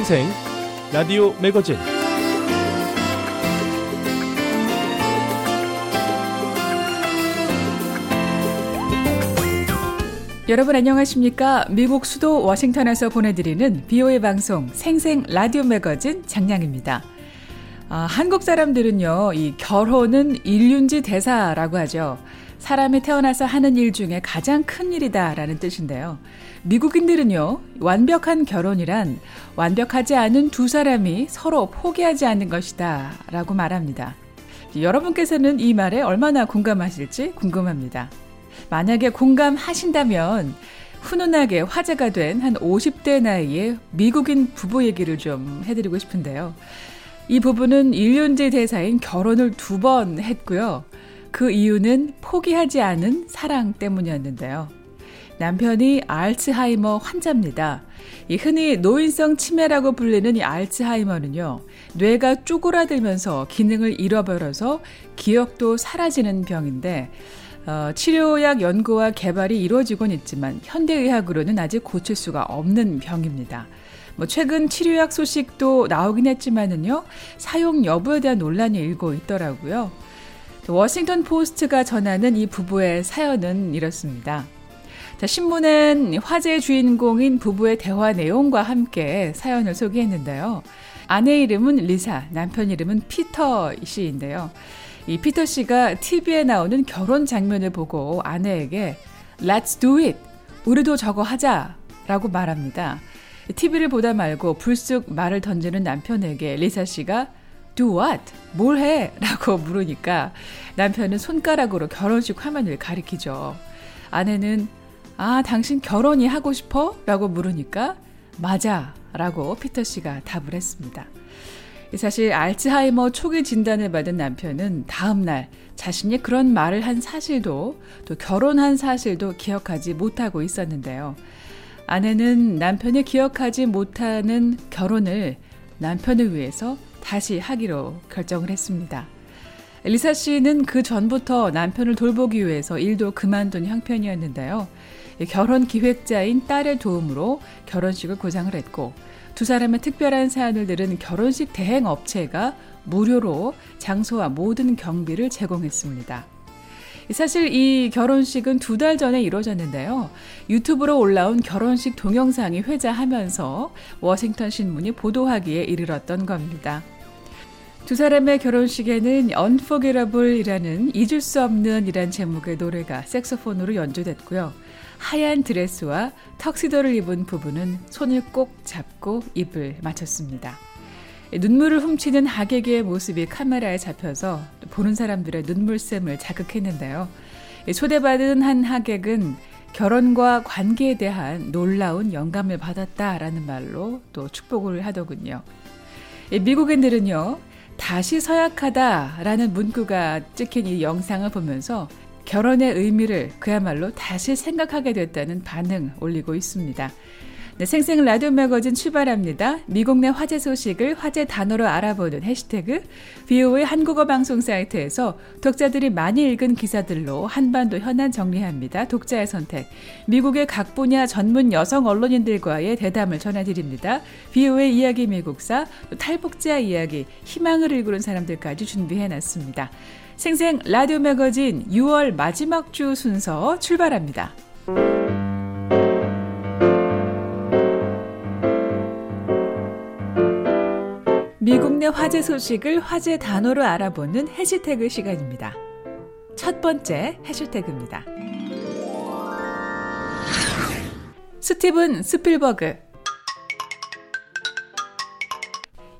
생생 라디오 매거진 여러분 안녕하십니까? 미국 수도 워싱턴에서 보내드리는 비오의 방송 생생 라디오 매거진 장량입니다. 아, 한국 사람들은요, 이 결혼은 일륜지 대사라고 하죠. 사람이 태어나서 하는 일 중에 가장 큰 일이다라는 뜻인데요. 미국인들은요, 완벽한 결혼이란 완벽하지 않은 두 사람이 서로 포기하지 않는 것이다 라고 말합니다. 여러분께서는 이 말에 얼마나 공감하실지 궁금합니다. 만약에 공감하신다면 훈훈하게 화제가 된 한 50대 나이의 미국인 부부 얘기를 좀 해드리고 싶은데요. 이 부부는 일륜제 대사인 결혼을 두 번 했고요. 그 이유는 포기하지 않은 사랑 때문이었는데요. 남편이 알츠하이머 환자입니다. 이 흔히 노인성 치매라고 불리는 이 알츠하이머는요, 뇌가 쪼그라들면서 기능을 잃어버려서 기억도 사라지는 병인데, 어, 치료약 연구와 개발이 이루어지곤 있지만 현대의학으로는 아직 고칠 수가 없는 병입니다. 뭐 최근 치료약 소식도 나오긴 했지만은요, 사용 여부에 대한 논란이 일고 있더라고요. 워싱턴 포스트가 전하는 이 부부의 사연은 이렇습니다. 자, 신문은 화제의 주인공인 부부의 대화 내용과 함께 사연을 소개했는데요. 아내 이름은 리사, 남편 이름은 피터 씨인데요. 이 피터 씨가 TV에 나오는 결혼 장면을 보고 아내에게 Let's do it! 우리도 저거 하자! 라고 말합니다. TV를 보다 말고 불쑥 말을 던지는 남편에게 리사 씨가 Do what? 뭘 해? 라고 물으니까 남편은 손가락으로 결혼식 화면을 가리키죠. 아내는 아, 당신 결혼이 하고 싶어? 라고 물으니까 맞아. 라고 피터 씨가 답을 했습니다. 사실 알츠하이머 초기 진단을 받은 남편은 다음날 자신이 그런 말을 한 사실도 또 결혼한 사실도 기억하지 못하고 있었는데요. 아내는 남편이 기억하지 못하는 결혼을 남편을 위해서 다시 하기로 결정을 했습니다. 리사 씨는 그 전부터 남편을 돌보기 위해서 일도 그만둔 형편이었는데요. 결혼 기획자인 딸의 도움으로 결혼식을 고장을 했고 두 사람의 특별한 사연을 들은 결혼식 대행 업체가 무료로 장소와 모든 경비를 제공했습니다. 사실 이 결혼식은 두 달 전에 이루어졌는데요. 유튜브로 올라온 결혼식 동영상이 회자하면서 워싱턴 신문이 보도하기에 이르렀던 겁니다. 두 사람의 결혼식에는 Unforgettable이라는 잊을 수 없는 이란 제목의 노래가 색소폰으로 연주됐고요. 하얀 드레스와 턱시도를 입은 부부는 손을 꼭 잡고 입을 맞췄습니다. 눈물을 훔치는 하객의 모습이 카메라에 잡혀서 보는 사람들의 눈물샘을 자극했는데요. 초대받은 한 하객은 결혼과 관계에 대한 놀라운 영감을 받았다라는 말로 또 축복을 하더군요. 미국인들은요, 다시 서약하다라는 문구가 찍힌 이 영상을 보면서 결혼의 의미를 그야말로 다시 생각하게 됐다는 반응 올리고 있습니다. 네, 생생 라디오 매거진 출발합니다. 미국 내 화제 소식을 화제 단어로 알아보는 해시태그 BO의 한국어 방송 사이트에서 독자들이 많이 읽은 기사들로 한반도 현안 정리합니다. 독자의 선택. 미국의 각 분야 전문 여성 언론인들과의 대담을 전해드립니다. BO의 이야기 미국사, 탈북자 이야기, 희망을 일구는 사람들까지 준비해놨습니다. 생생 라디오 매거진 6월 마지막 주 순서 출발합니다. 미국 내 화제 소식을 화제 단어로 알아보는 해시태그 시간입니다. 첫 번째 해시태그입니다. 스티븐 스필버그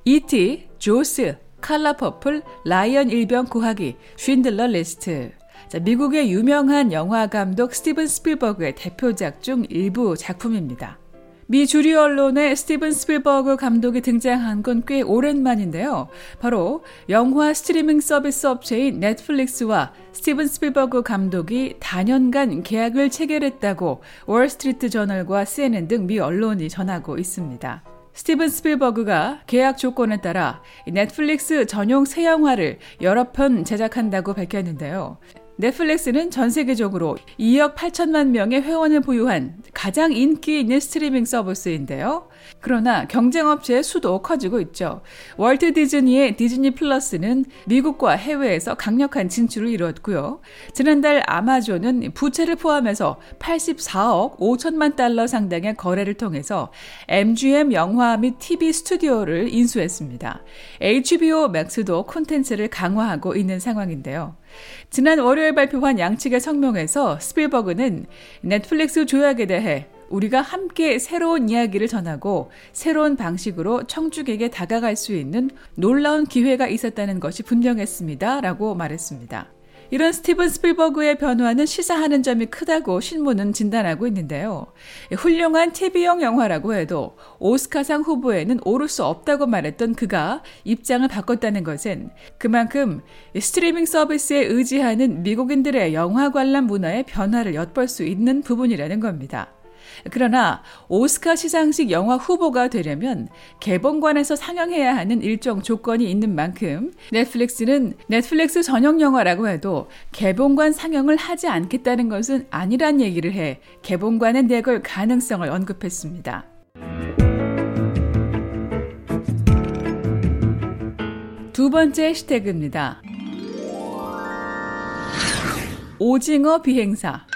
E.T. 조스 칼라 퍼플, 라이언 일병 구하기, 쉰들러 리스트. 자, 미국의 유명한 영화 감독 스티븐 스필버그의 대표작 중 일부 작품입니다. 미 주류 언론에 스티븐 스필버그 감독이 등장한 건 꽤 오랜만인데요. 바로 영화 스트리밍 서비스 업체인 넷플릭스와 스티븐 스필버그 감독이 다년간 계약을 체결했다고 월스트리트 저널과 CNN 등 미 언론이 전하고 있습니다. 스티븐 스필버그가 계약 조건에 따라 넷플릭스 전용 새 영화를 여러 편 제작한다고 밝혔는데요. 넷플릭스는 전 세계적으로 2억 8천만 명의 회원을 보유한 가장 인기 있는 스트리밍 서비스인데요. 그러나 경쟁업체의 수도 커지고 있죠. 월트 디즈니의 디즈니 플러스는 미국과 해외에서 강력한 진출을 이루었고요. 지난달 아마존은 부채를 포함해서 84억 5천만 달러 상당의 거래를 통해서 MGM 영화 및 TV 스튜디오를 인수했습니다. HBO 맥스도 콘텐츠를 강화하고 있는 상황인데요. 지난 월요일 발표한 양측의 성명에서 스필버그는 넷플릭스 조약에 대해 우리가 함께 새로운 이야기를 전하고 새로운 방식으로 청중에게 다가갈 수 있는 놀라운 기회가 있었다는 것이 분명했습니다. 라고 말했습니다. 이런 스티븐 스필버그의 변화는 시사하는 점이 크다고 신문은 진단하고 있는데요. 훌륭한 TV용 영화라고 해도 오스카상 후보에는 오를 수 없다고 말했던 그가 입장을 바꿨다는 것은 그만큼 스트리밍 서비스에 의지하는 미국인들의 영화 관람 문화의 변화를 엿볼 수 있는 부분이라는 겁니다. 그러나 오스카 시상식 영화 후보가 되려면 개봉관에서 상영해야 하는 일정 조건이 있는 만큼 넷플릭스는 넷플릭스 전용 영화라고 해도 개봉관 상영을 하지 않겠다는 것은 아니란 얘기를 해 개봉관에 내걸 가능성을 언급했습니다. 두 번째 해시태그입니다. 오징어 비행사.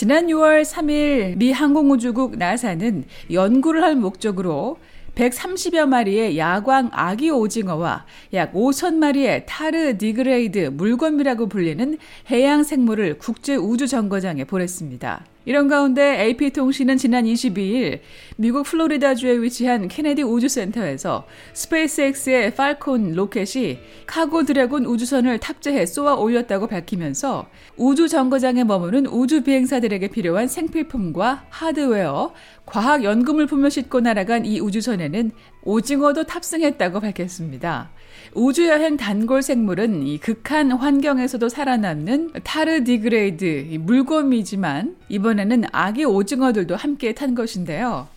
지난 6월 3일 미 항공우주국 나사는 연구를 할 목적으로 130여 마리의 야광 아기 오징어와 약 5천 마리의 tardigrade 물곰이라고 불리는 해양 생물을 국제 우주 정거장에 보냈습니다. 이런 가운데 AP통신은 지난 22일 미국 플로리다주에 위치한 케네디 우주센터에서 스페이스X의 팔콘 로켓이 카고 드래곤 우주선을 탑재해 쏘아 올렸다고 밝히면서 우주 정거장에 머무는 우주 비행사들에게 필요한 생필품과 하드웨어, 과학 연구물품을 싣고 날아간 이 우주선에는 오징어도 탑승했다고 밝혔습니다. 우주여행 단골 생물은 이 극한 환경에서도 살아남는 tardigrade 물곰이지만 이번에는 아기 오징어들도 함께 탄 것인데요.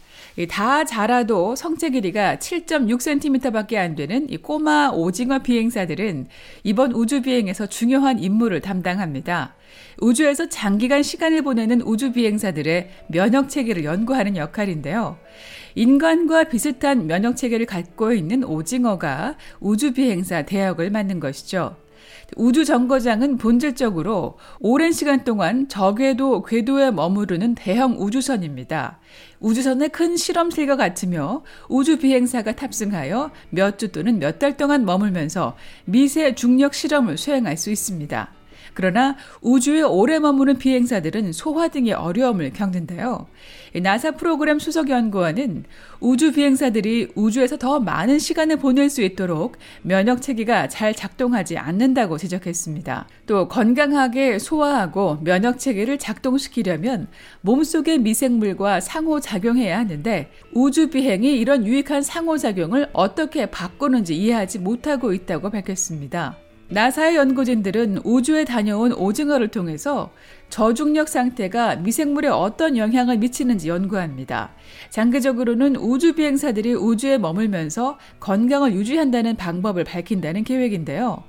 다 자라도 성체 길이가 7.6cm밖에 안 되는 이 꼬마 오징어 비행사들은 이번 우주 비행에서 중요한 임무를 담당합니다. 우주에서 장기간 시간을 보내는 우주 비행사들의 면역 체계를 연구하는 역할인데요. 인간과 비슷한 면역 체계를 갖고 있는 오징어가 우주 비행사 대역을 맡는 것이죠. 우주 정거장은 본질적으로 오랜 시간 동안 적외도 궤도에 머무르는 대형 우주선입니다. 우주선의 큰 실험실과 같으며 우주 비행사가 탑승하여 몇 주 또는 몇 달 동안 머물면서 미세 중력 실험을 수행할 수 있습니다. 그러나 우주에 오래 머무는 비행사들은 소화 등의 어려움을 겪는데요. 나사 프로그램 수석 연구원은 우주 비행사들이 우주에서 더 많은 시간을 보낼 수 있도록 면역 체계가 잘 작동하지 않는다고 지적했습니다. 또 건강하게 소화하고 면역 체계를 작동시키려면 몸속의 미생물과 상호작용해야 하는데 우주 비행이 이런 유익한 상호작용을 어떻게 바꾸는지 이해하지 못하고 있다고 밝혔습니다. 나사의 연구진들은 우주에 다녀온 오징어를 통해서 저중력 상태가 미생물에 어떤 영향을 미치는지 연구합니다. 장기적으로는 우주 비행사들이 우주에 머물면서 건강을 유지한다는 방법을 밝힌다는 계획인데요.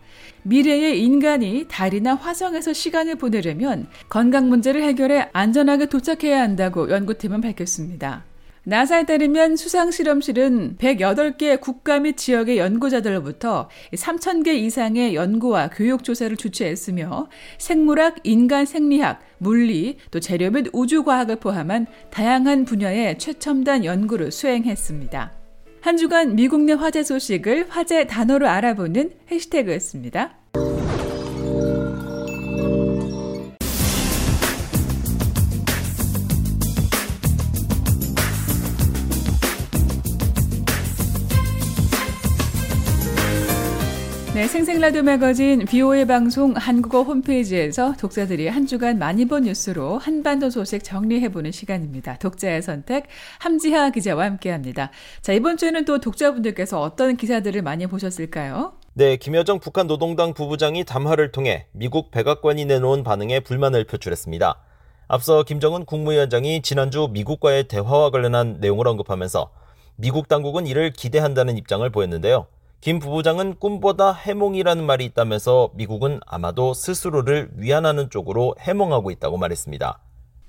미래의 인간이 달이나 화성에서 시간을 보내려면 건강 문제를 해결해 안전하게 도착해야 한다고 연구팀은 밝혔습니다. 나사에 따르면 수상실험실은 108개 국가 및 지역의 연구자들로부터 3,000개 이상의 연구와 교육 조사를 주최했으며 생물학, 인간 생리학, 물리, 또 재료 및 우주과학을 포함한 다양한 분야의 최첨단 연구를 수행했습니다. 한 주간 미국 내 화제 소식을 화제 단어로 알아보는 해시태그였습니다. 네, 생생라디오 매거진 BO의 방송 한국어 홈페이지에서 독자들이 한 주간 많이 본 뉴스로 한반도 소식 정리해보는 시간입니다. 독자의 선택 함지하 기자와 함께합니다. 자, 이번 주에는 또 독자분들께서 어떤 기사들을 많이 보셨을까요? 네, 김여정 북한 노동당 부부장이 담화를 통해 미국 백악관이 내놓은 반응에 불만을 표출했습니다. 앞서 김정은 국무위원장이 지난주 미국과의 대화와 관련한 내용을 언급하면서 미국 당국은 이를 기대한다는 입장을 보였는데요. 김 부부장은 꿈보다 해몽이라는 말이 있다면서 미국은 아마도 스스로를 위안하는 쪽으로 해몽하고 있다고 말했습니다.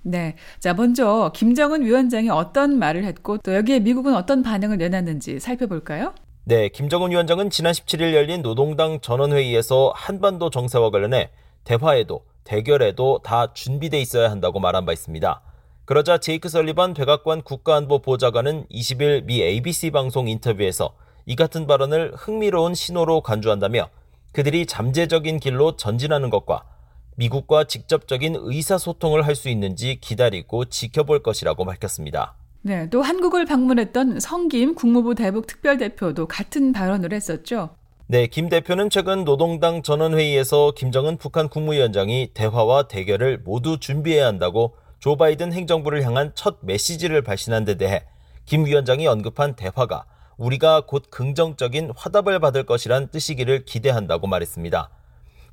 네. 자, 먼저 김정은 위원장이 어떤 말을 했고 또 여기에 미국은 어떤 반응을 내놨는지 살펴볼까요? 네, 김정은 위원장은 지난 17일 열린 노동당 전원회의에서 한반도 정세와 관련해 대화에도 대결에도 다 준비돼 있어야 한다고 말한 바 있습니다. 그러자 제이크 설리반 백악관 국가안보 보좌관은 20일 미 ABC 방송 인터뷰에서 이 같은 발언을 흥미로운 신호로 간주한다며 그들이 잠재적인 길로 전진하는 것과 미국과 직접적인 의사소통을 할 수 있는지 기다리고 지켜볼 것이라고 밝혔습니다. 네, 또 한국을 방문했던 성김 국무부 대북 특별대표도 같은 발언을 했었죠. 네, 김 대표는 최근 노동당 전원회의에서 김정은 북한 국무위원장이 대화와 대결을 모두 준비해야 한다고 조 바이든 행정부를 향한 첫 메시지를 발신한 데 대해 김 위원장이 언급한 대화가 우리가 곧 긍정적인 화답을 받을 것이란 뜻이기를 기대한다고 말했습니다.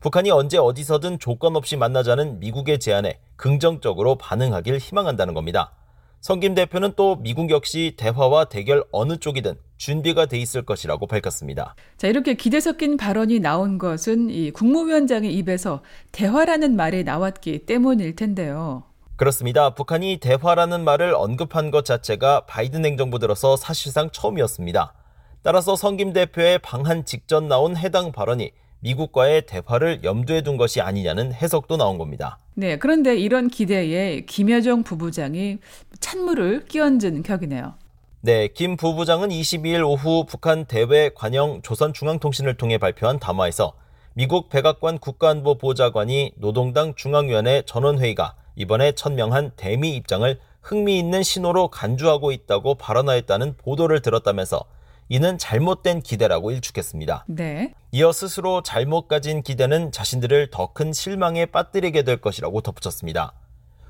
북한이 언제 어디서든 조건 없이 만나자는 미국의 제안에 긍정적으로 반응하길 희망한다는 겁니다. 성김 대표는 또 미국 역시 대화와 대결 어느 쪽이든 준비가 돼 있을 것이라고 밝혔습니다. 자, 이렇게 기대 섞인 발언이 나온 것은 이 국무위원장의 입에서 대화라는 말이 나왔기 때문일 텐데요. 그렇습니다. 북한이 대화라는 말을 언급한 것 자체가 바이든 행정부 들어서 사실상 처음이었습니다. 따라서 성김 대표의 방한 직전 나온 해당 발언이 미국과의 대화를 염두에 둔 것이 아니냐는 해석도 나온 겁니다. 네, 그런데 이런 기대에 김여정 부부장이 찬물을 끼얹은 격이네요. 네, 김 부부장은 22일 오후 북한 대외 관영 조선중앙통신을 통해 발표한 담화에서 미국 백악관 국가안보 보좌관이 노동당 중앙위원회 전원회의가 이번에 천명한 대미 입장을 흥미있는 신호로 간주하고 있다고 발언하였다는 보도를 들었다면서 이는 잘못된 기대라고 일축했습니다. 네. 이어 스스로 잘못 가진 기대는 자신들을 더 큰 실망에 빠뜨리게 될 것이라고 덧붙였습니다.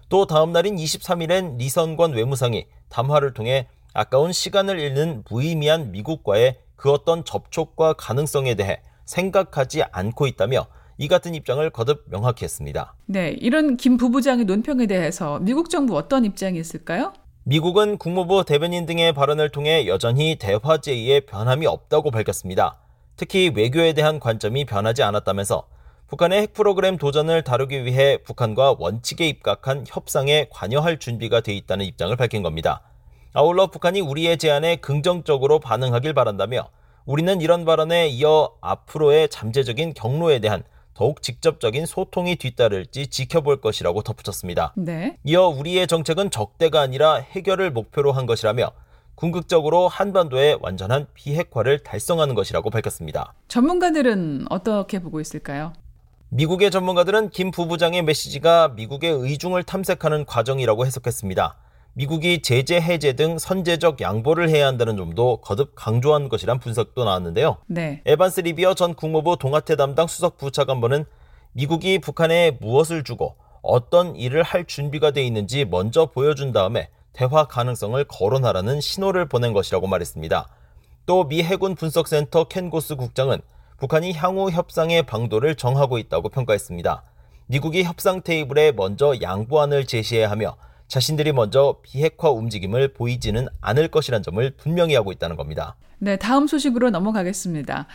또 다음 날인 23일엔 리선권 외무상이 담화를 통해 아까운 시간을 잃는 무의미한 미국과의 그 어떤 접촉과 가능성에 대해 생각하지 않고 있다며 이 같은 입장을 거듭 명확히 했습니다. 네, 이런 김 부부장의 논평에 대해서 미국 정부 어떤 입장이 있을까요? 미국은 국무부 대변인 등의 발언을 통해 여전히 대화 제의에 변함이 없다고 밝혔습니다. 특히 외교에 대한 관점이 변하지 않았다면서 북한의 핵 프로그램 도전을 다루기 위해 북한과 원칙에 입각한 협상에 관여할 준비가 돼 있다는 입장을 밝힌 겁니다. 아울러 북한이 우리의 제안에 긍정적으로 반응하길 바란다며 우리는 이런 발언에 이어 앞으로의 잠재적인 경로에 대한 더욱 직접적인 소통이 뒤따를지 지켜볼 것이라고 덧붙였습니다. 네. 이어 우리의 정책은 적대가 아니라 해결을 목표로 한 것이라며 궁극적으로 한반도의 완전한 비핵화를 달성하는 것이라고 밝혔습니다. 전문가들은 어떻게 보고 있을까요? 미국의 전문가들은 김 부부장의 메시지가 미국의 의중을 탐색하는 과정이라고 해석했습니다. 미국이 제재 해제 등 선제적 양보를 해야 한다는 점도 거듭 강조한 것이란 분석도 나왔는데요. 네. 에반스 리비어 전 국무부 동아태 담당 수석 부차관보는 미국이 북한에 무엇을 주고 어떤 일을 할 준비가 돼 있는지 먼저 보여준 다음에 대화 가능성을 거론하라는 신호를 보낸 것이라고 말했습니다. 또 미 해군 분석센터 켄 고스 국장은 북한이 향후 협상의 방도를 정하고 있다고 평가했습니다. 미국이 협상 테이블에 먼저 양보안을 제시해야 하며 자신들이 먼저 비핵화 움직임을 보이지는 않을 것이란 점을 분명히 하고 있다는 겁니다. 네, 다음 소식으로 넘어가겠습니다.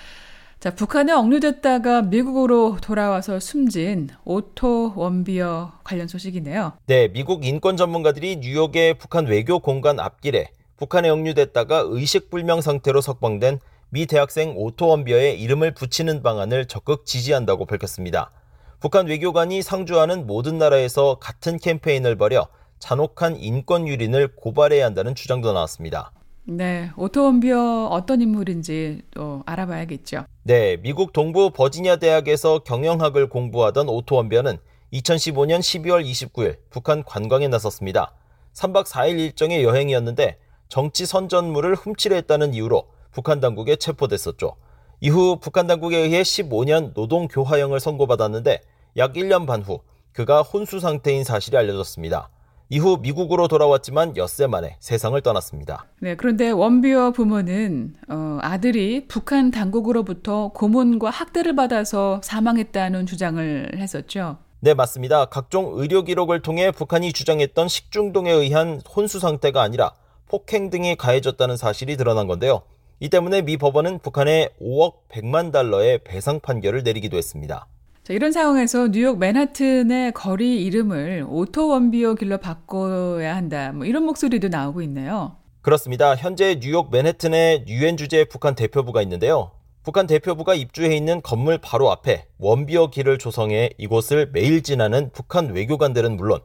자, 북한에 억류됐다가 미국으로 돌아와서 숨진 오토 원비어 관련 소식이네요. 네, 미국 인권 전문가들이 뉴욕의 북한 외교 공관 앞길에 북한에 억류됐다가 의식불명 상태로 석방된 미 대학생 오토 원비어의 이름을 붙이는 방안을 적극 지지한다고 밝혔습니다. 북한 외교관이 상주하는 모든 나라에서 같은 캠페인을 벌여 잔혹한 인권 유린을 고발해야 한다는 주장도 나왔습니다. 네, 오토원비어 어떤 인물인지 또 알아봐야겠죠. 네, 미국 동부 버지니아 대학에서 경영학을 공부하던 오토원비어는 2015년 12월 29일 북한 관광에 나섰습니다. 3박 4일 일정의 여행이었는데 정치 선전물을 훔치려 했다는 이유로 북한 당국에 체포됐었죠. 이후 북한 당국에 의해 15년 노동 교화형을 선고받았는데 약 1년 반 후 그가 혼수 상태인 사실이 알려졌습니다. 이후 미국으로 돌아왔지만 엿새 만에 세상을 떠났습니다. 네, 그런데 원비어 부모는 어, 아들이 북한 당국으로부터 고문과 학대를 받아서 사망했다는 주장을 했었죠. 네, 맞습니다. 각종 의료 기록을 통해 북한이 주장했던 식중독에 의한 혼수 상태가 아니라 폭행 등이 가해졌다는 사실이 드러난 건데요. 이 때문에 미 법원은 북한에 5억 100만 달러의 배상 판결을 내리기도 했습니다. 자, 이런 상황에서 뉴욕 맨하튼의 거리 이름을 오토 원비어 길로 바꿔야 한다. 뭐 이런 목소리도 나오고 있네요. 그렇습니다. 현재 뉴욕 맨해튼에 유엔 주재 북한 대표부가 있는데요. 북한 대표부가 입주해 있는 건물 바로 앞에 원비어 길을 조성해 이곳을 매일 지나는 북한 외교관들은 물론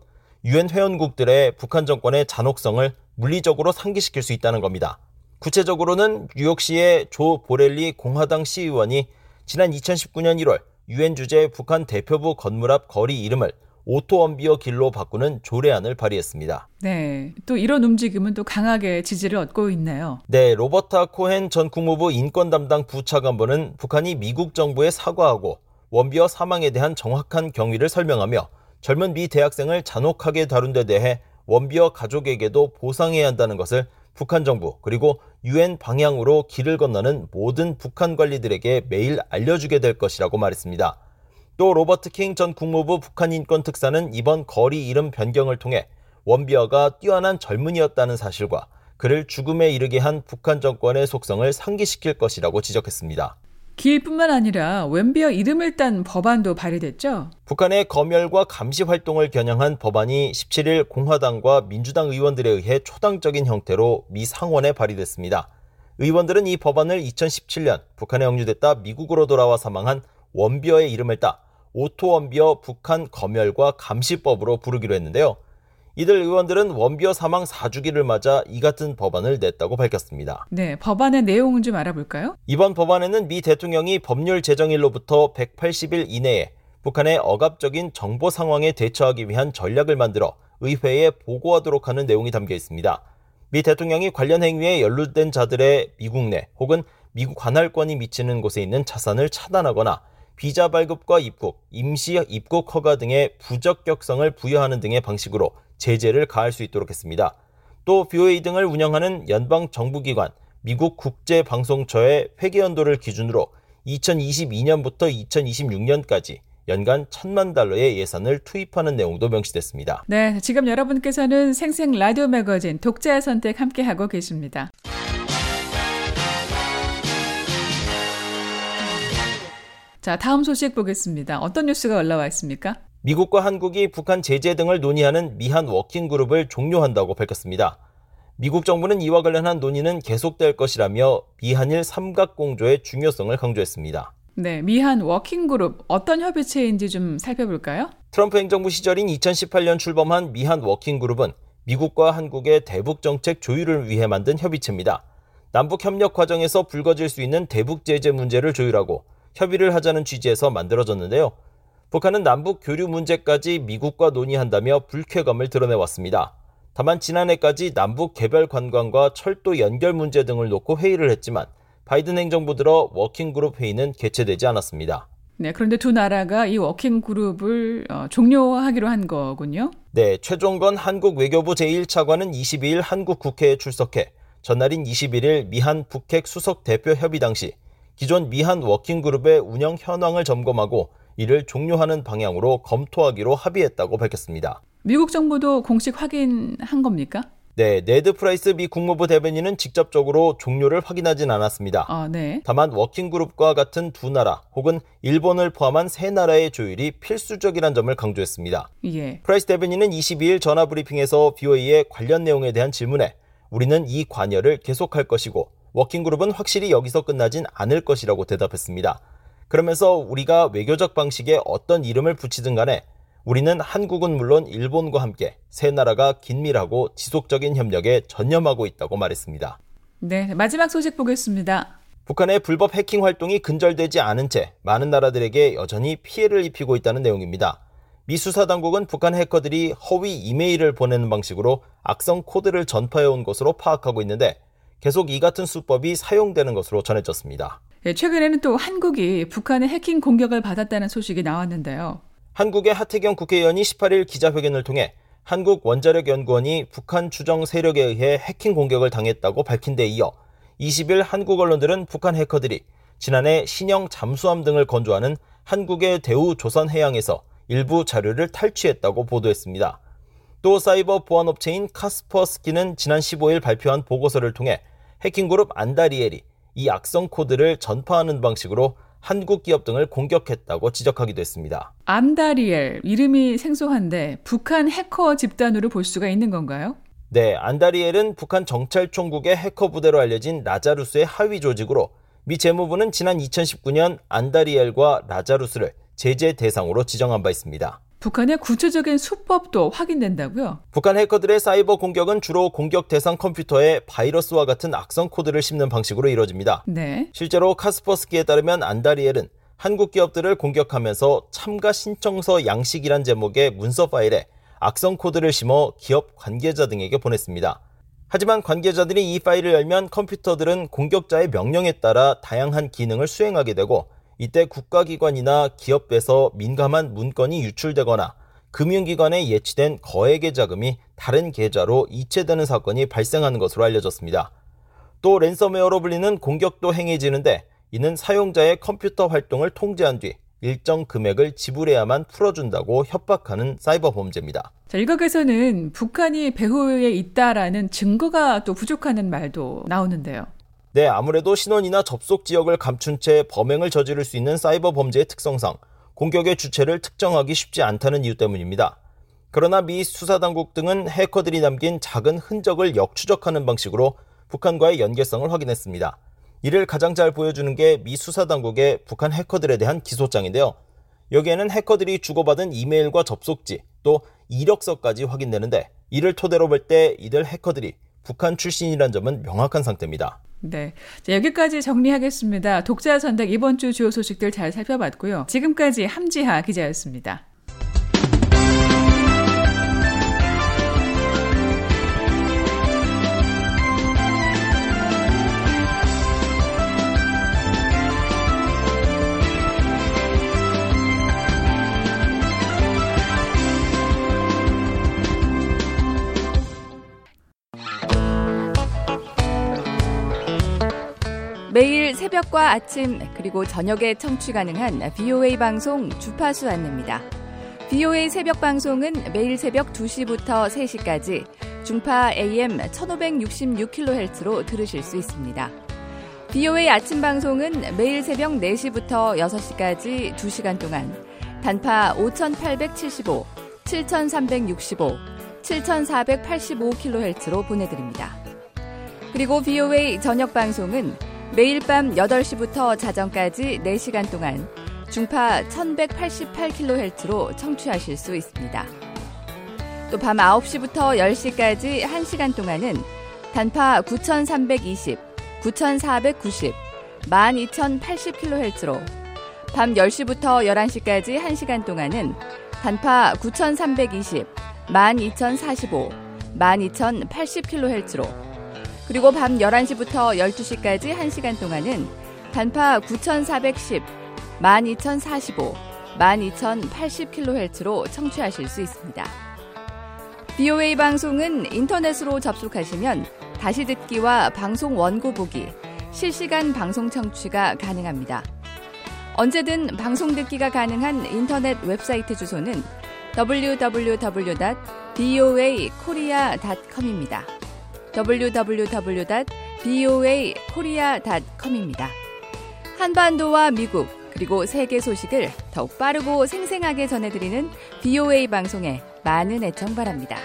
유엔 회원국들의 북한 정권의 잔혹성을 물리적으로 상기시킬 수 있다는 겁니다. 구체적으로는 뉴욕시의 조 보렐리 공화당 시의원이 지난 2019년 1월 유엔 주재 북한 대표부 건물 앞 거리 이름을 오토원비어 길로 바꾸는 조례안을 발의했습니다. 네. 또 이런 움직임은 또 강하게 지지를 얻고 있네요. 네, 로버타 코헨 전 국무부 인권 담당 부차관보는 북한이 미국 정부에 사과하고 원비어 사망에 대한 정확한 경위를 설명하며 젊은 미 대학생을 잔혹하게 다룬 데 대해 원비어 가족에게도 보상해야 한다는 것을 북한 정부 그리고 유엔 방향으로 길을 건너는 모든 북한 관리들에게 매일 알려주게 될 것이라고 말했습니다. 또 로버트 킹 전 국무부 북한 인권 특사는 이번 거리 이름 변경을 통해 원비어가 뛰어난 젊은이였다는 사실과 그를 죽음에 이르게 한 북한 정권의 속성을 상기시킬 것이라고 지적했습니다. 길뿐만 아니라 웬비어 이름을 딴 법안도 발의됐죠. 북한의 검열과 감시 활동을 겨냥한 법안이 17일 공화당과 민주당 의원들에 의해 초당적인 형태로 미 상원에 발의됐습니다. 의원들은 이 법안을 2017년 북한에 억류됐다 미국으로 돌아와 사망한 원비어의 이름을 따 오토원비어 북한 검열과 감시법으로 부르기로 했는데요. 이들 의원들은 원비어 사망 4주기를 맞아 이 같은 법안을 냈다고 밝혔습니다. 네, 법안의 내용은 좀 알아볼까요? 이번 법안에는 미 대통령이 법률 제정일로부터 180일 이내에 북한의 억압적인 정보 상황에 대처하기 위한 전략을 만들어 의회에 보고하도록 하는 내용이 담겨 있습니다. 미 대통령이 관련 행위에 연루된 자들의 미국 내 혹은 미국 관할권이 미치는 곳에 있는 자산을 차단하거나 비자 발급과 입국, 임시 입국 허가 등의 부적격성을 부여하는 등의 방식으로 제재를 가할 수 있도록 했습니다. 또 BOA 등을 운영하는 연방 정부기관 미국 국제방송처의 회계연도를 기준으로 2022년부터 2026년까지 연간 천만 달러의 예산을 투입하는 내용도 명시됐습니다. 네, 지금 여러분께서는 생생 라디오 매거진 독자의 선택 함께하고 계십니다. 자, 다음 소식 보겠습니다. 어떤 뉴스가 올라와 있습니까? 미국과 한국이 북한 제재 등을 논의하는 미한 워킹 그룹을 종료한다고 밝혔습니다. 미국 정부는 이와 관련한 논의는 계속될 것이라며 미한일 삼각공조의 중요성을 강조했습니다. 네, 미한 워킹 그룹 어떤 협의체인지 좀 살펴볼까요? 트럼프 행정부 시절인 2018년 출범한 미한 워킹 그룹은 미국과 한국의 대북 정책 조율을 위해 만든 협의체입니다. 남북 협력 과정에서 불거질 수 있는 대북 제재 문제를 조율하고 협의를 하자는 취지에서 만들어졌는데요. 북한은 남북 교류 문제까지 미국과 논의한다며 불쾌감을 드러내왔습니다. 다만 지난해까지 남북 개별 관광과 철도 연결 문제 등을 놓고 회의를 했지만 바이든 행정부 들어 워킹그룹 회의는 개최되지 않았습니다. 네, 그런데 두 나라가 이 워킹 그룹을 어, 종료하기로 한 거군요. 네, 최종건 한국 외교부 제1차관은 22일 한국 국회에 출석해 전날인 21일 미한 북핵 수석 대표 협의 당시 기존 미한 워킹그룹의 운영 현황을 점검하고 이를 종료하는 방향으로 검토하기로 합의했다고 밝혔습니다. 미국 정부도 공식 확인한 겁니까? 네, 네드 프라이스 미 국무부 대변인은 직접적으로 종료를 확인하진 않았습니다. 아, 네. 다만 워킹그룹과 같은 두 나라 혹은 일본을 포함한 세 나라의 조율이 필수적이란 점을 강조했습니다. 예. 프라이스 대변인은 22일 전화 브리핑에서 VOA의 관련 내용에 대한 질문에 우리는 이 관여를 계속할 것이고 워킹그룹은 확실히 여기서 끝나진 않을 것이라고 대답했습니다. 그러면서 우리가 외교적 방식에 어떤 이름을 붙이든 간에 우리는 한국은 물론 일본과 함께 세 나라가 긴밀하고 지속적인 협력에 전념하고 있다고 말했습니다. 네, 마지막 소식 보겠습니다. 북한의 불법 해킹 활동이 근절되지 않은 채 많은 나라들에게 여전히 피해를 입히고 있다는 내용입니다. 미 수사 당국은 북한 해커들이 허위 이메일을 보내는 방식으로 악성 코드를 전파해 온 것으로 파악하고 있는데 계속 이 같은 수법이 사용되는 것으로 전해졌습니다. 네, 최근에는 또 한국이 북한의 해킹 공격을 받았다는 소식이 나왔는데요. 한국의 하태경 국회의원이 18일 기자회견을 통해 한국 원자력 연구원이 북한 추정 세력에 의해 해킹 공격을 당했다고 밝힌 데 이어 20일 한국 언론들은 북한 해커들이 지난해 신형 잠수함 등을 건조하는 한국의 대우 조선 해양에서 일부 자료를 탈취했다고 보도했습니다. 또 사이버 보안 업체인 카스퍼스키는 지난 15일 발표한 보고서를 통해 해킹그룹 안다리엘이 이 악성 코드를 전파하는 방식으로 한국 기업 등을 공격했다고 지적하기도 했습니다. 안다리엘 이름이 생소한데 북한 해커 집단으로 볼 수가 있는 건가요? 네, 안다리엘은 북한 정찰총국의 해커 부대로 알려진 라자루스의 하위 조직으로 미 재무부는 지난 2019년 안다리엘과 라자루스를 제재 대상으로 지정한 바 있습니다. 북한의 구체적인 수법도 확인된다고요? 북한 해커들의 사이버 공격은 주로 공격 대상 컴퓨터에 바이러스와 같은 악성 코드를 심는 방식으로 이루어집니다. 네. 실제로 카스퍼스키에 따르면 안다리엘은 한국 기업들을 공격하면서 참가 신청서 양식이란 제목의 문서 파일에 악성 코드를 심어 기업 관계자 등에게 보냈습니다. 하지만 관계자들이 이 파일을 열면 컴퓨터들은 공격자의 명령에 따라 다양한 기능을 수행하게 되고 이때 국가기관이나 기업에서 민감한 문건이 유출되거나 금융기관에 예치된 거액의 자금이 다른 계좌로 이체되는 사건이 발생하는 것으로 알려졌습니다. 또 랜섬웨어로 불리는 공격도 행해지는데 이는 사용자의 컴퓨터 활동을 통제한 뒤 일정 금액을 지불해야만 풀어준다고 협박하는 사이버 범죄입니다. 자, 일각에서는 북한이 배후에 있다라는 증거가 또 부족하는 말도 나오는데요. 네, 아무래도 신원이나 접속 지역을 감춘 채 범행을 저지를 수 있는 사이버 범죄의 특성상 공격의 주체를 특정하기 쉽지 않다는 이유 때문입니다. 그러나 미 수사당국 등은 해커들이 남긴 작은 흔적을 역추적하는 방식으로 북한과의 연계성을 확인했습니다. 이를 가장 잘 보여주는 게 미 수사당국의 북한 해커들에 대한 기소장인데요. 여기에는 해커들이 주고받은 이메일과 접속지, 또 이력서까지 확인되는데 이를 토대로 볼 때 이들 해커들이 북한 출신이란 점은 명확한 상태입니다. 네. 자, 여기까지 정리하겠습니다. 독자 선택 이번 주 주요 소식들 잘 살펴봤고요. 지금까지 함지하 기자였습니다. 매일 새벽과 아침 그리고 저녁에 청취 가능한 BOA 방송 주파수 안내입니다. BOA 새벽 방송은 매일 새벽 2시부터 3시까지 중파 AM 1566kHz로 들으실 수 있습니다. BOA 아침 방송은 매일 새벽 4시부터 6시까지 2시간 동안 단파 5875, 7365, 7485kHz로 보내드립니다. 그리고 BOA 저녁 방송은 매일 밤 8시부터 자정까지 4시간 동안 중파 1188kHz로 청취하실 수 있습니다. 또 밤 9시부터 10시까지 1시간 동안은 단파 9320, 9490, 12080kHz로 밤 10시부터 11시까지 1시간 동안은 단파 9320, 12045, 12080kHz로 그리고 밤 11시부터 12시까지 1시간 동안은 단파 9410, 12045, 12080kHz로 청취하실 수 있습니다. BOA 방송은 인터넷으로 접속하시면 다시 듣기와 방송 원고 보기, 실시간 방송 청취가 가능합니다. 언제든 방송 듣기가 가능한 인터넷 웹사이트 주소는 www.boakorea.com입니다. www.voakorea.com입니다. 한반도와 미국 그리고 세계 소식을 더욱 빠르고 생생하게 전해드리는 VOA 방송에 많은 애청 바랍니다.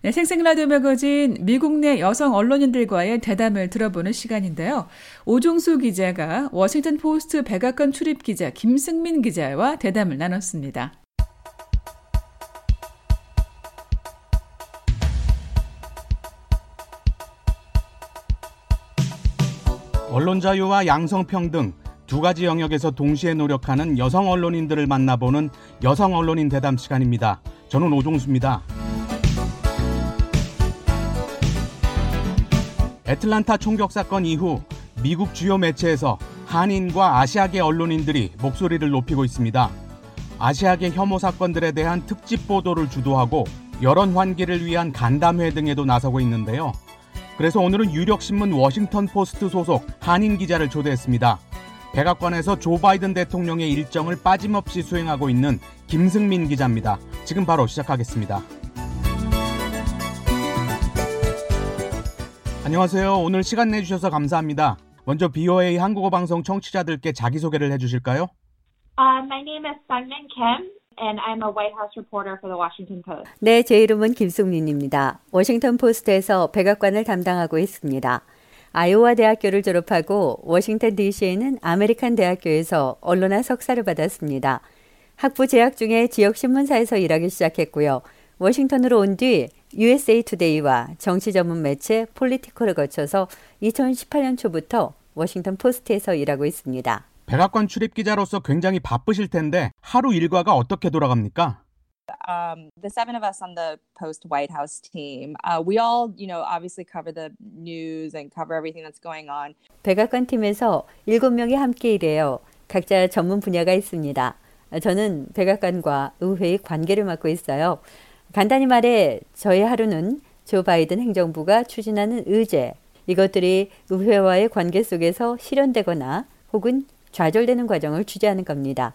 네, 생생 라디오 매거진 미국 내 여성 언론인들과의 대담을 들어보는 시간인데요. 오종수 기자가 워싱턴 포스트 백악관 출입 기자 김승민 기자와 대담을 나눴습니다. 언론 자유와 양성평등 두 가지 영역에서 동시에 노력하는 여성 언론인들을 만나보는 여성 언론인 대담 시간입니다. 저는 오종수입니다. 애틀란타 총격 사건 이후 미국 주요 매체에서 한인과 아시아계 언론인들이 목소리를 높이고 있습니다. 아시아계 혐오 사건들에 대한 특집 보도를 주도하고 여론 환기를 위한 간담회 등에도 나서고 있는데요. 그래서 오늘은 유력 신문 워싱턴 포스트 소속 한인 기자를 초대했습니다. 백악관에서 조 바이든 대통령의 일정을 빠짐없이 수행하고 있는 김승민 기자입니다. 지금 바로 시작하겠습니다. 안녕하세요. 오늘 시간 내주셔서 감사합니다. 먼저 BOA 한국어 방송 청취자들께 자기소개를 해주실까요? Uh, my name is Sungmin Kim, and I'm a White House reporter for the Washington Post. 네, 제 이름은 김숙민입니다. 워싱턴 포스트에서 백악관을 담당하고 있습니다. 아이오와 대학교를 졸업하고 워싱턴 DC에 있는 아메리칸 대학교에서 언론학 석사를 받았습니다. 학부 재학 중에 지역 신문사에서 일하기 시작했고요. 워싱턴으로 온 뒤 USA 투데이와 정치 전문 매체 폴리티컬을 거쳐서 2018년 초부터 워싱턴 포스트에서 일하고 있습니다. 백악관 출입 기자로서 굉장히 바쁘실 텐데 하루 일과가 어떻게 돌아갑니까? um, the seven of us on the post White House team, uh, we all, you know, obviously cover the news and cover everything that's going on. 백악관 팀에서 7명이 함께 일해요. 각자 전문 분야가 있습니다. 저는 백악관과 의회의 관계를 맡고 있어요. 간단히 말해 저희 하루는 조 바이든 행정부가 추진하는 의제, 이것들이 의회와의 관계 속에서 실현되거나 혹은 좌절되는 과정을 취재하는 겁니다.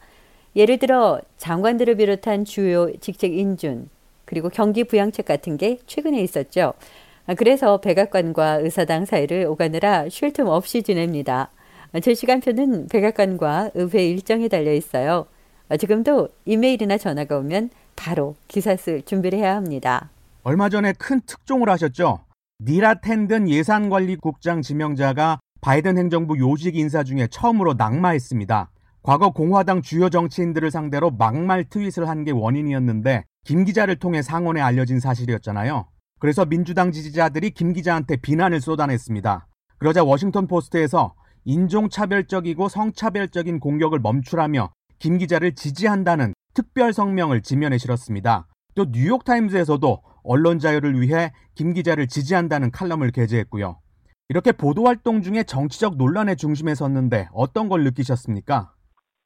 예를 들어 장관들을 비롯한 주요 직책 인준 그리고 경기 부양책 같은 게 최근에 있었죠. 그래서 백악관과 의사당 사이를 오가느라 쉴 틈 없이 지냅니다. 제 시간표는 백악관과 의회 일정에 달려 있어요. 지금도 이메일이나 전화가 오면 바로 기사 쓸 준비를 해야 합니다. 얼마 전에 큰 특종을 하셨죠. 니라 텐든 예산관리국장 지명자가 바이든 행정부 요직 인사 중에 처음으로 낙마했습니다. 과거 공화당 주요 정치인들을 상대로 막말 트윗을 한 게 원인이었는데 김 기자를 통해 상원에 알려진 사실이었잖아요. 그래서 민주당 지지자들이 김 기자한테 비난을 쏟아냈습니다. 그러자 워싱턴 포스트에서 인종차별적이고 성차별적인 공격을 멈추라며 김 기자를 지지한다는 특별 성명을 지면에 실었습니다. 또 뉴욕타임즈에서도 언론 자유를 위해 김 기자를 지지한다는 칼럼을 게재했고요. 이렇게 보도 활동 중에 정치적 논란의 중심에 섰는데 어떤 걸 느끼셨습니까?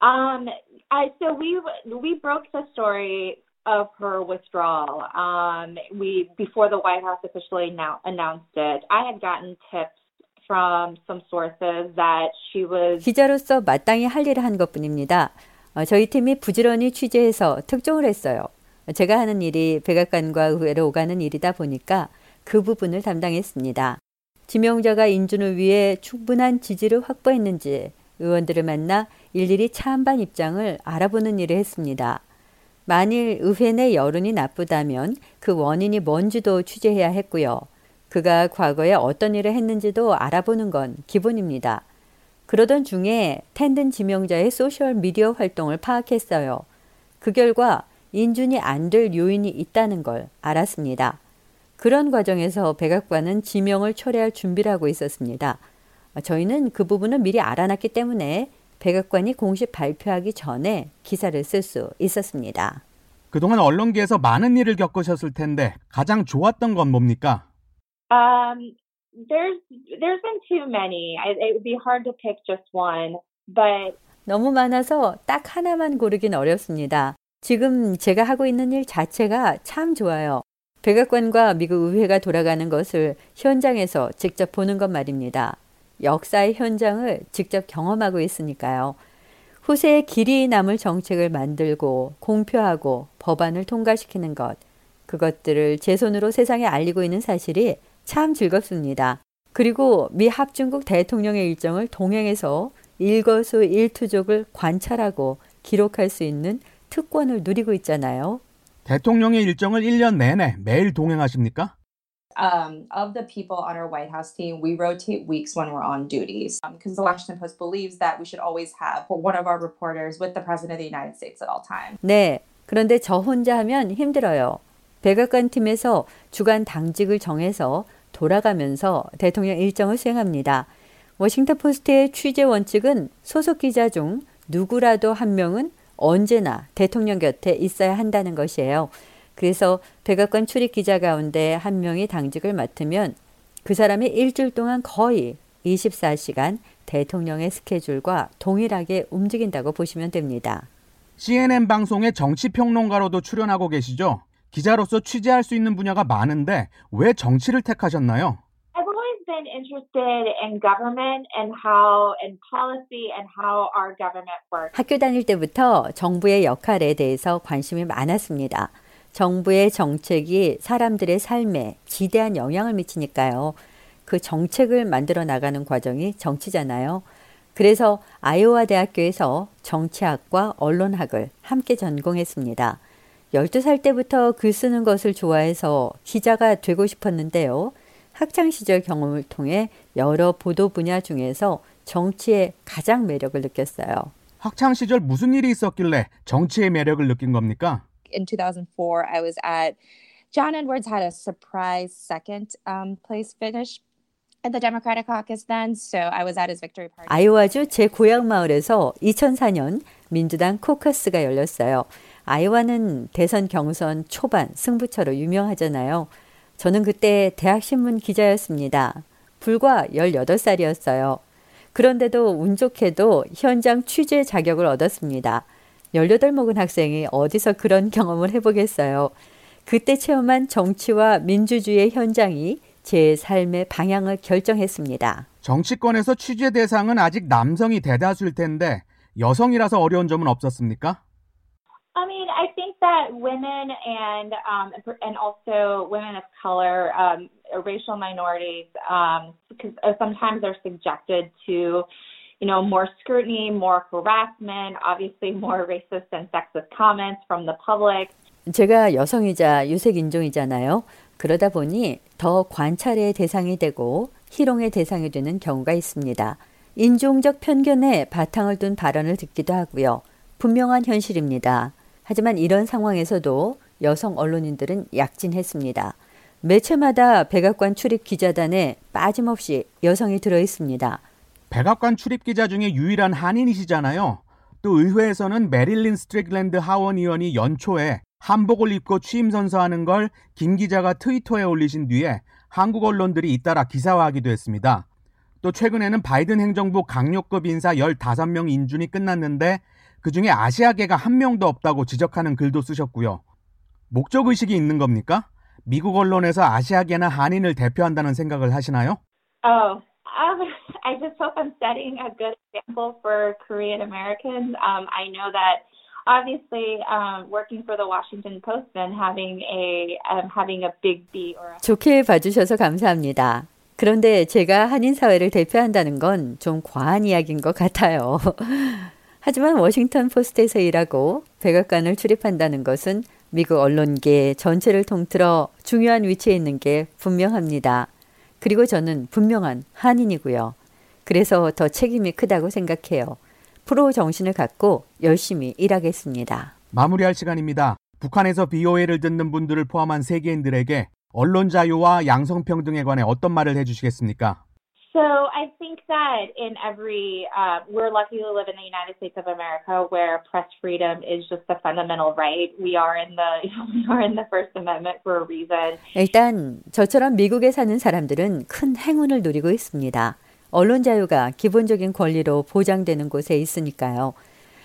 Um, I so we we broke the story of her withdrawal. Um, we before the White House officially now announced it. I had gotten tips from some sources that she was 기자로서 마땅히 할 일을 한 것뿐입니다. 어, 저희 팀이 부지런히 취재해서 특종을 했어요. 제가 하는 일이 백악관과 의회로 오가는 일이다 보니까 그 부분을 담당했습니다. 지명자가 인준을 위해 충분한 지지를 확보했는지 의원들을 만나 일일이 차한반 입장을 알아보는 일을 했습니다. 만일 의회 내 여론이 나쁘다면 그 원인이 뭔지도 취재해야 했고요. 그가 과거에 어떤 일을 했는지도 알아보는 건 기본입니다. 그러던 중에 텐든 지명자의 소셜 미디어 활동을 파악했어요. 그 결과 인준이 안 될 요인이 있다는 걸 알았습니다. 그런 과정에서 백악관은 지명을 철회할 준비를 하고 있었습니다. 저희는 그 부분을 미리 알아놨기 때문에 백악관이 공식 발표하기 전에 기사를 쓸 수 있었습니다. 그동안 언론계에서 많은 일을 겪으셨을 텐데 가장 좋았던 건 뭡니까? um there's been too many. It would be hard to pick just one, but 너무 많아서 딱 하나만 고르긴 어렵습니다. 지금 제가 하고 있는 일 자체가 참 좋아요. 백악관과 미국 의회가 돌아가는 것을 현장에서 직접 보는 것 말입니다. 역사의 현장을 직접 경험하고 있으니까요. 후세에 길이 남을 정책을 만들고 공표하고 법안을 통과시키는 것, 그것들을 제 손으로 세상에 알리고 있는 사실이 참 즐겁습니다. 그리고 미 합중국 대통령의 일정을 동행해서 일거수 일투족을 관찰하고 기록할 수 있는 특권을 누리고 있잖아요. 대통령의 일정을 1년 내내 매일 동행하십니까? Um, of the people on our White House team, we rotate weeks when we're on duties because the Washington Post believes that we should always have one of our reporters with the President of the United States at all times. 네. 그런데 저 혼자 하면 힘들어요. 백악관 팀에서 주간 당직을 정해서 돌아가면서 대통령 일정을 수행합니다. 워싱턴 포스트의 취재 원칙은 소속 기자 중 누구라도 한 명은 언제나 대통령 곁에 있어야 한다는 것이에요. 그래서 백악관 출입 기자 가운데 한 명이 당직을 맡으면 그 사람이 일주일 동안 거의 24시간 대통령의 스케줄과 동일하게 움직인다고 보시면 됩니다. CNN 방송의 정치 평론가로도 출연하고 계시죠? 기자로서 취재할 수 있는 분야가 많은데 왜 정치를 택하셨나요? I've always been interested in government and how and policy and how our government works. 학교 다닐 때부터 정부의 역할에 대해서 관심이 많았습니다. 정부의 정책이 사람들의 삶에 지대한 영향을 미치니까요. 그 정책을 만들어 나가는 과정이 정치잖아요. 그래서 아이오와 대학교에서 정치학과 언론학을 함께 전공했습니다. 12살 때부터 글 쓰는 것을 좋아해서 기자가 되고 싶었는데요. 학창 시절 경험을 통해 여러 보도 분야 중에서 정치의 가장 매력을 느꼈어요. 학창 시절 무슨 일이 있었길래 정치의 매력을 느낀 겁니까? In 2004, I was at John Edwards had a surprise second um, place finish at the Democratic caucus then, so I was at his victory party. 아이오와주 제 고향 마을에서 2004년 민주당 코커스가 열렸어요. 아이오와는 대선 경선 초반 승부처로 유명하잖아요. 저는 그때 대학신문 기자였습니다. 불과 18살이었어요. 그런데도 운 좋게도 현장 취재 자격을 얻었습니다. 18 먹은 학생이 어디서 그런 경험을 해보겠어요. 그때 체험한 정치와 민주주의의 현장이 제 삶의 방향을 결정했습니다. 정치권에서 취재 대상은 아직 남성이 대다수일 텐데 여성이라서 어려운 점은 없었습니까? I mean, I think that women and um, and also women of color, um, racial minorities, um, because sometimes they're subjected to, you know, more scrutiny, more harassment, obviously more racist and sexist comments from the public. 제가 여성이자 유색 인종이잖아요. 그러다 보니 더 관찰의 대상이 되고 희롱의 대상이 되는 경우가 있습니다. 인종적 편견에 바탕을 둔 발언을 듣기도 하고요. 분명한 현실입니다. 하지만 이런 상황에서도 여성 언론인들은 약진했습니다. 매체마다 백악관 출입 기자단에 빠짐없이 여성이 들어 있습니다. 백악관 출입 기자 중에 유일한 한인이시잖아요. 또 의회에서는 메릴린 스트릭랜드 하원 의원이 연초에 한복을 입고 취임 선서하는 걸 김 기자가 트위터에 올리신 뒤에 한국 언론들이 잇따라 기사화하기도 했습니다. 또 최근에는 바이든 행정부 강력급 인사 15명 인준이 끝났는데 그 중에 아시아계가 한 명도 없다고 지적하는 글도 쓰셨고요. 목적 의식이 있는 겁니까? 미국 언론에서 아시아계나 한인을 대표한다는 생각을 하시나요? Oh, um, I just hope I'm setting a good example for Korean Americans. Um, I know that obviously um, working for the Washington Post and having a um, having a big B or a 좋게 봐주셔서 감사합니다. 그런데 제가 한인 사회를 대표한다는 건 좀 과한 이야기인 것 같아요. 하지만 워싱턴 포스트에서 일하고 백악관을 출입한다는 것은 미국 언론계 전체를 통틀어 중요한 위치에 있는 게 분명합니다. 그리고 저는 분명한 한인이고요. 그래서 더 책임이 크다고 생각해요. 프로 정신을 갖고 열심히 일하겠습니다. 마무리할 시간입니다. 북한에서 BOA를 듣는 분들을 포함한 세계인들에게 언론 자유와 양성평등에 관해 어떤 말을 해주시겠습니까? So I think that in every, uh, we're lucky to live in the United States of America where press freedom is just a fundamental right. We are in the we are in the First Amendment for a reason. 일단 저처럼 미국에 사는 사람들은 큰 행운을 누리고 있습니다. 언론 자유가 기본적인 권리로 보장되는 곳에 있으니까요.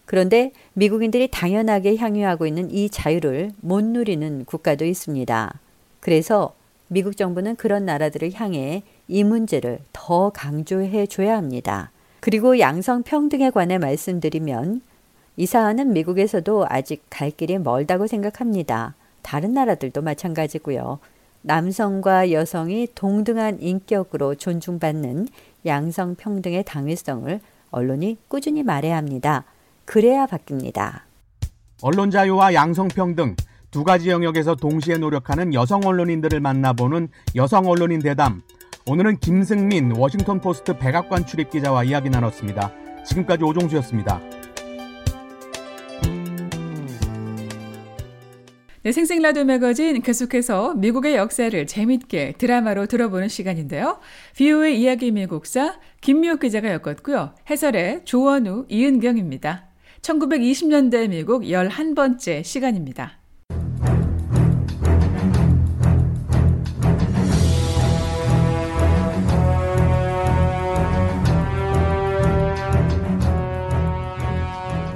그런데 미국인들이 당연하게 향유하고 있는 이 자유를 못 누리는 국가도 있습니다. 그래서 미국 정부는 그런 나라들을 향해 이 문제를 더 강조해 줘야 합니다. 그리고 양성평등에 관해 말씀드리면 이 사안은 미국에서도 아직 갈 길이 멀다고 생각합니다. 다른 나라들도 마찬가지고요. 남성과 여성이 동등한 인격으로 존중받는 양성평등의 당위성을 언론이 꾸준히 말해야 합니다. 그래야 바뀝니다. 언론 자유와 양성평등 두 가지 영역에서 동시에 노력하는 여성 언론인들을 만나보는 여성 언론인 대담. 오늘은 김승민 워싱턴 포스트 백악관 출입 기자와 이야기 나눴습니다. 지금까지 오종수였습니다. 네, 생생 라디오 매거진 계속해서 미국의 역사를 재밌게 드라마로 들어보는 시간인데요. 비오의 이야기 미국사 김미옥 기자가 엮었고요. 해설의 조원우, 이은경입니다. 1920년대 미국 11번째 시간입니다.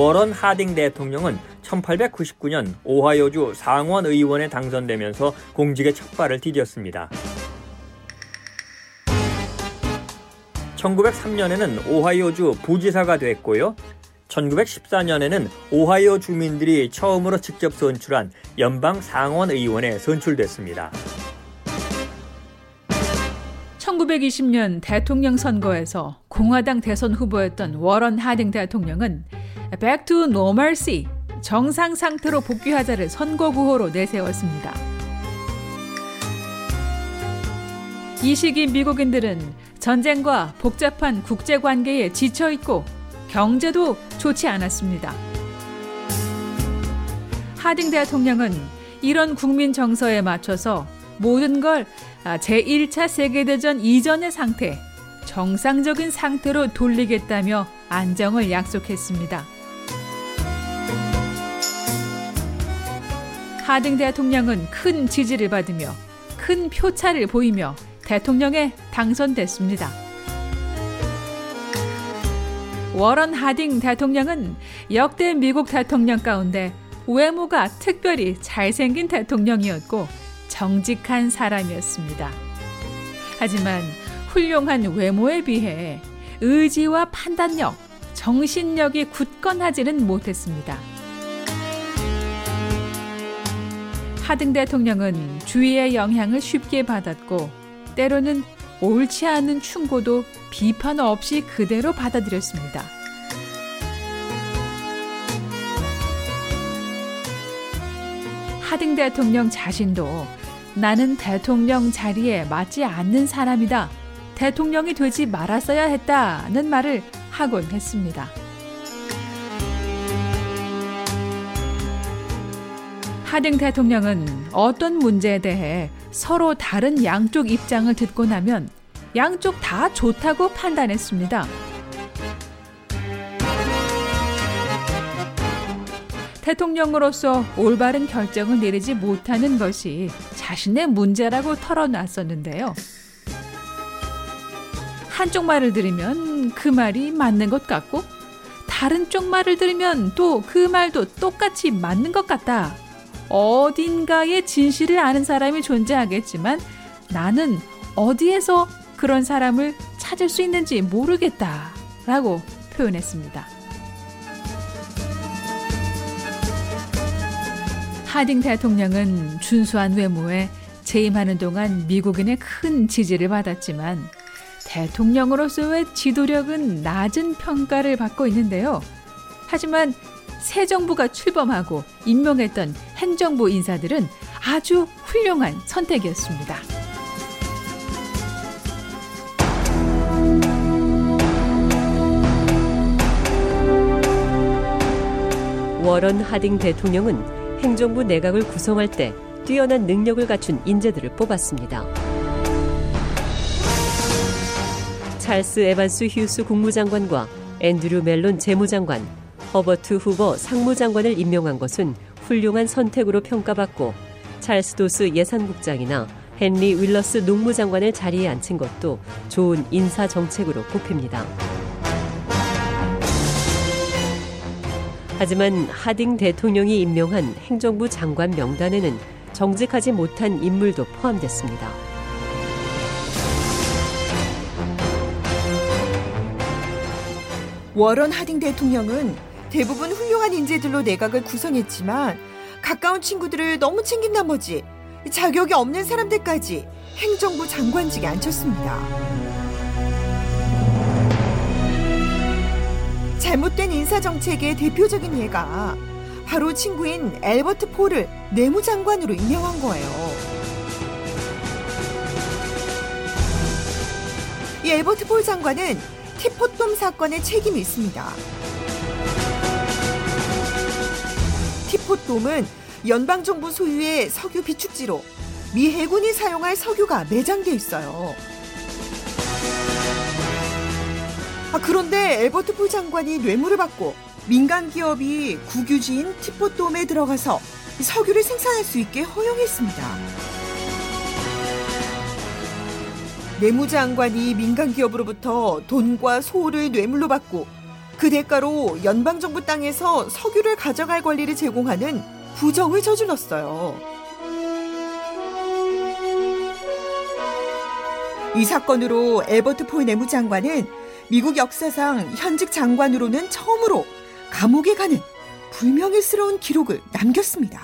워런 하딩 대통령은 1899년 오하이오주 상원 의원에 당선되면서 공직의 첫 발을 디뎠습니다. 1903년에는 오하이오주 부지사가 됐고요. 1914년에는 오하이오 주민들이 처음으로 직접 선출한 연방 상원 의원에 선출됐습니다. 1920년 대통령 선거에서 공화당 대선 후보였던 워런 하딩 대통령은 Back to Normalcy 정상 상태로 복귀하자를 선거 구호로 내세웠습니다. 이 시기 미국인들은 전쟁과 복잡한 국제 관계에 지쳐 있고 경제도 좋지 않았습니다. 하딩 대통령은 이런 국민 정서에 맞춰서 모든 걸 제1차 세계대전 이전의 상태, 정상적인 상태로 돌리겠다며 안정을 약속했습니다. 하딩 대통령은 큰 지지를 받으며 큰 표차를 보이며 대통령에 당선됐습니다. 워런 하딩 대통령은 역대 미국 대통령 가운데 외모가 특별히 잘생긴 대통령이었고 정직한 사람이었습니다. 하지만 훌륭한 외모에 비해 의지와 판단력, 정신력이 굳건하지는 못했습니다. 하등 대통령은 주위의 영향을 쉽게 받았고 때로는 옳지 않은 충고도 비판 없이 그대로 받아들였습니다. 하등 대통령 자신도 나는 대통령 자리에 맞지 않는 사람이다. 대통령이 되지 말았어야 했다는 말을 하곤 했습니다. 하등 대통령은 어떤 문제에 대해 서로 다른 양쪽 입장을 듣고 나면 양쪽 다 좋다고 판단했습니다. 대통령으로서 올바른 결정을 내리지 못하는 것이 자신의 문제라고 털어놨었는데요. 한쪽 말을 들으면 그 말이 맞는 것 같고, 다른 쪽 말을 들으면 또 그 말도 똑같이 맞는 것 같다. 어딘가에 진실을 아는 사람이 존재하겠지만 나는 어디에서 그런 사람을 찾을 수 있는지 모르겠다. 라고 표현했습니다. 하딩 대통령은 준수한 외모에 재임하는 동안 미국인의 큰 지지를 받았지만 대통령으로서의 지도력은 낮은 평가를 받고 있는데요. 하지만 새 정부가 출범하고 임명했던 행정부 인사들은 아주 훌륭한 선택이었습니다. 워런 하딩 대통령은 행정부 내각을 구성할 때 뛰어난 능력을 갖춘 인재들을 뽑았습니다. 찰스 에반스 휴스 국무장관과 앤드류 멜론 재무장관, 허버트 후버 상무장관을 임명한 것은 훌륭한 선택으로 평가받고 찰스 도스 예산국장이나 헨리 월러스 농무장관을 자리에 앉힌 것도 좋은 인사 정책으로 꼽힙니다. 하지만 하딩 대통령이 임명한 행정부 장관 명단에는 정직하지 못한 인물도 포함됐습니다. 워런 하딩 대통령은 대부분 훌륭한 인재들로 내각을 구성했지만 가까운 친구들을 너무 챙긴 나머지 자격이 없는 사람들까지 행정부 장관직에 앉혔습니다. 잘못된 인사정책의 대표적인 예가 바로 친구인 엘버트 폴을 내무장관으로 임명한 거예요. 이 엘버트 폴 장관은 티포돔 사건에 책임이 있습니다. 티포돔은 연방정부 소유의 석유 비축지로 미 해군이 사용할 석유가 매장돼 있어요. 아, 그런데 엘버트 폴 장관이 뇌물을 받고 민간 기업이 국유지인 티포돔에 들어가서 석유를 생산할 수 있게 허용했습니다. 내무장관이 민간 기업으로부터 돈과 소를 뇌물로 받고 그 대가로 연방정부 땅에서 석유를 가져갈 권리를 제공하는 부정을 저질렀어요. 이 사건으로 엘버트 폴 내무장관은 미국 역사상 현직 장관으로는 처음으로 감옥에 가는 불명예스러운 기록을 남겼습니다.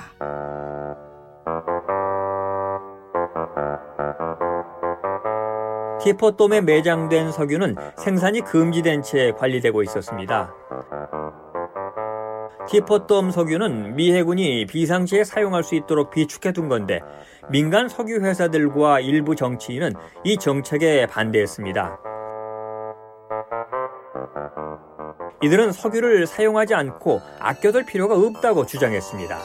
티포돔에 매장된 석유는 생산이 금지된 채 관리되고 있었습니다. 티포돔 석유는 미 해군이 비상시에 사용할 수 있도록 비축해 둔 건데 민간 석유 회사들과 일부 정치인은 이 정책에 반대했습니다. 이들은 석유를 사용하지 않고 아껴둘 필요가 없다고 주장했습니다.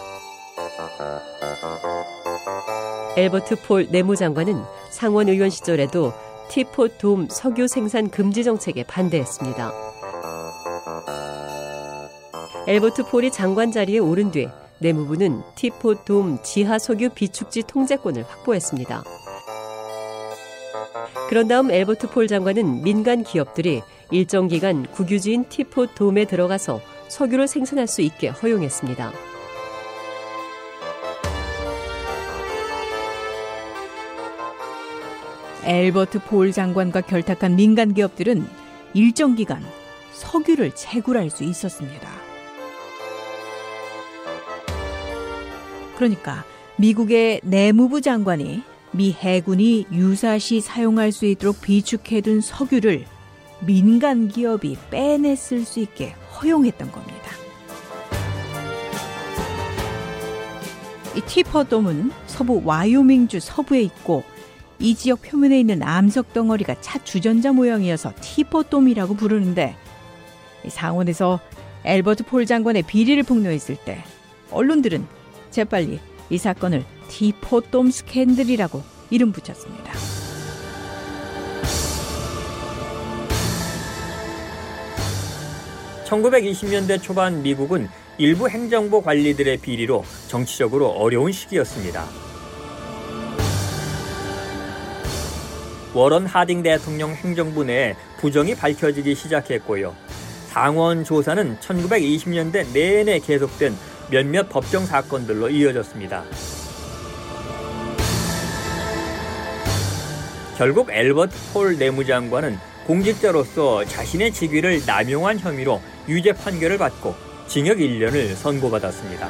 엘버트 폴 내무장관은 상원 의원 시절에도 티포돔 석유 생산 금지 정책에 반대했습니다. 엘버트 폴이 장관 자리에 오른 뒤 내무부는 티포돔 지하 석유 비축지 통제권을 확보했습니다. 그런 다음 엘버트 폴 장관은 민간 기업들이 일정 기간 국유지인 티포돔에 들어가서 석유를 생산할 수 있게 허용했습니다. 엘버트 폴 장관과 결탁한 민간 기업들은 일정 기간 석유를 채굴할 수 있었습니다. 그러니까 미국의 내무부 장관이 미 해군이 유사시 사용할 수 있도록 비축해둔 석유를 민간 기업이 빼냈을 수 있게 허용했던 겁니다. 이 티퍼돔은 서부 와이오밍주 서부에 있고 이 지역 표면에 있는 암석 덩어리가 차 주전자 모양이어서 티퍼돔이라고 부르는데 상원에서 엘버트 폴 장관의 비리를 폭로했을 때 언론들은 재빨리 이 사건을 티포돔 스캔들이라고 이름 붙였습니다. (1920년대) 초반 미국은 일부 행정부 관리들의 비리로 정치적으로 어려운 시기였습니다. 워런 하딩 대통령 행정부 내에 부정이 밝혀지기 시작했고요. 상원 조사는 1920년대 내내 계속된 몇몇 법정 사건들로 이어졌습니다. 결국 엘버트 폴 내무장관은 공직자로서 자신의 직위를 남용한 혐의로 유죄 판결을 받고 징역 1년을 선고받았습니다.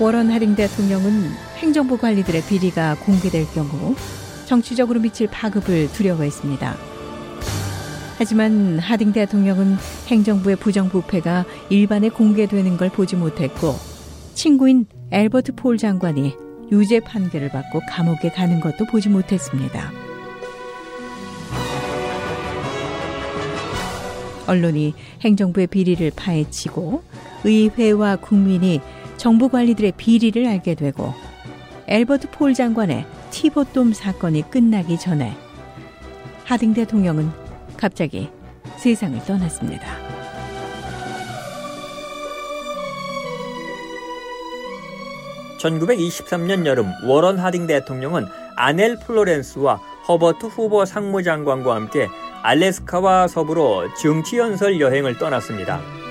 워런 하링 대통령은 행정부 관리들의 비리가 공개될 경우 정치적으로 미칠 파급을 두려워했습니다. 하지만 하딩 대통령은 행정부의 부정부패가 일반에 공개되는 걸 보지 못했고 친구인 엘버트 폴 장관이 유죄 판결을 받고 감옥에 가는 것도 보지 못했습니다. 언론이 행정부의 비리를 파헤치고 의회와 국민이 정부 관리들의 비리를 알게 되고 엘버트 폴 장관의 티보돔 사건이 끝나기 전에 하딩 대통령은 갑자기 세상을 떠났습니다. (1923년) 여름 워런 하딩 대통령은 아넬 플로렌스와 허버트 후보 상무장관과 함께 알래스카와 서부로 정치연설 여행을 떠났습니다.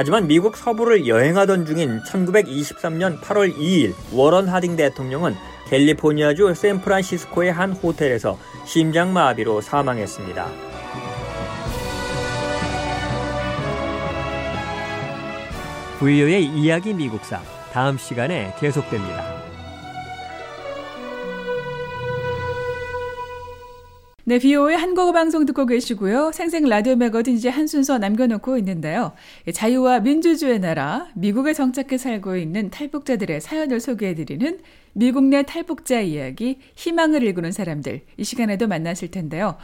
하지만 미국 서부를 여행하던 중인 1923년 8월 2일 워런 하딩 대통령은 캘리포니아주 샌프란시스코의 한 호텔에서 심장마비로 사망했습니다. 부이오의 이야기 미국사 다음 시간에 계속됩니다. 네, 비오의 한국어 방송 듣고 계시고요. 생생 라디오 매거진 이제 한 순서 남겨놓고 있는데요. 자유와 민주주의 나라, 미국에 정착해 살고 있는 탈북자들의 사연을 소개해드리는 미국 내 탈북자 이야기, 희망을 일구는 사람들. 이 시간에도 만나실 텐데요.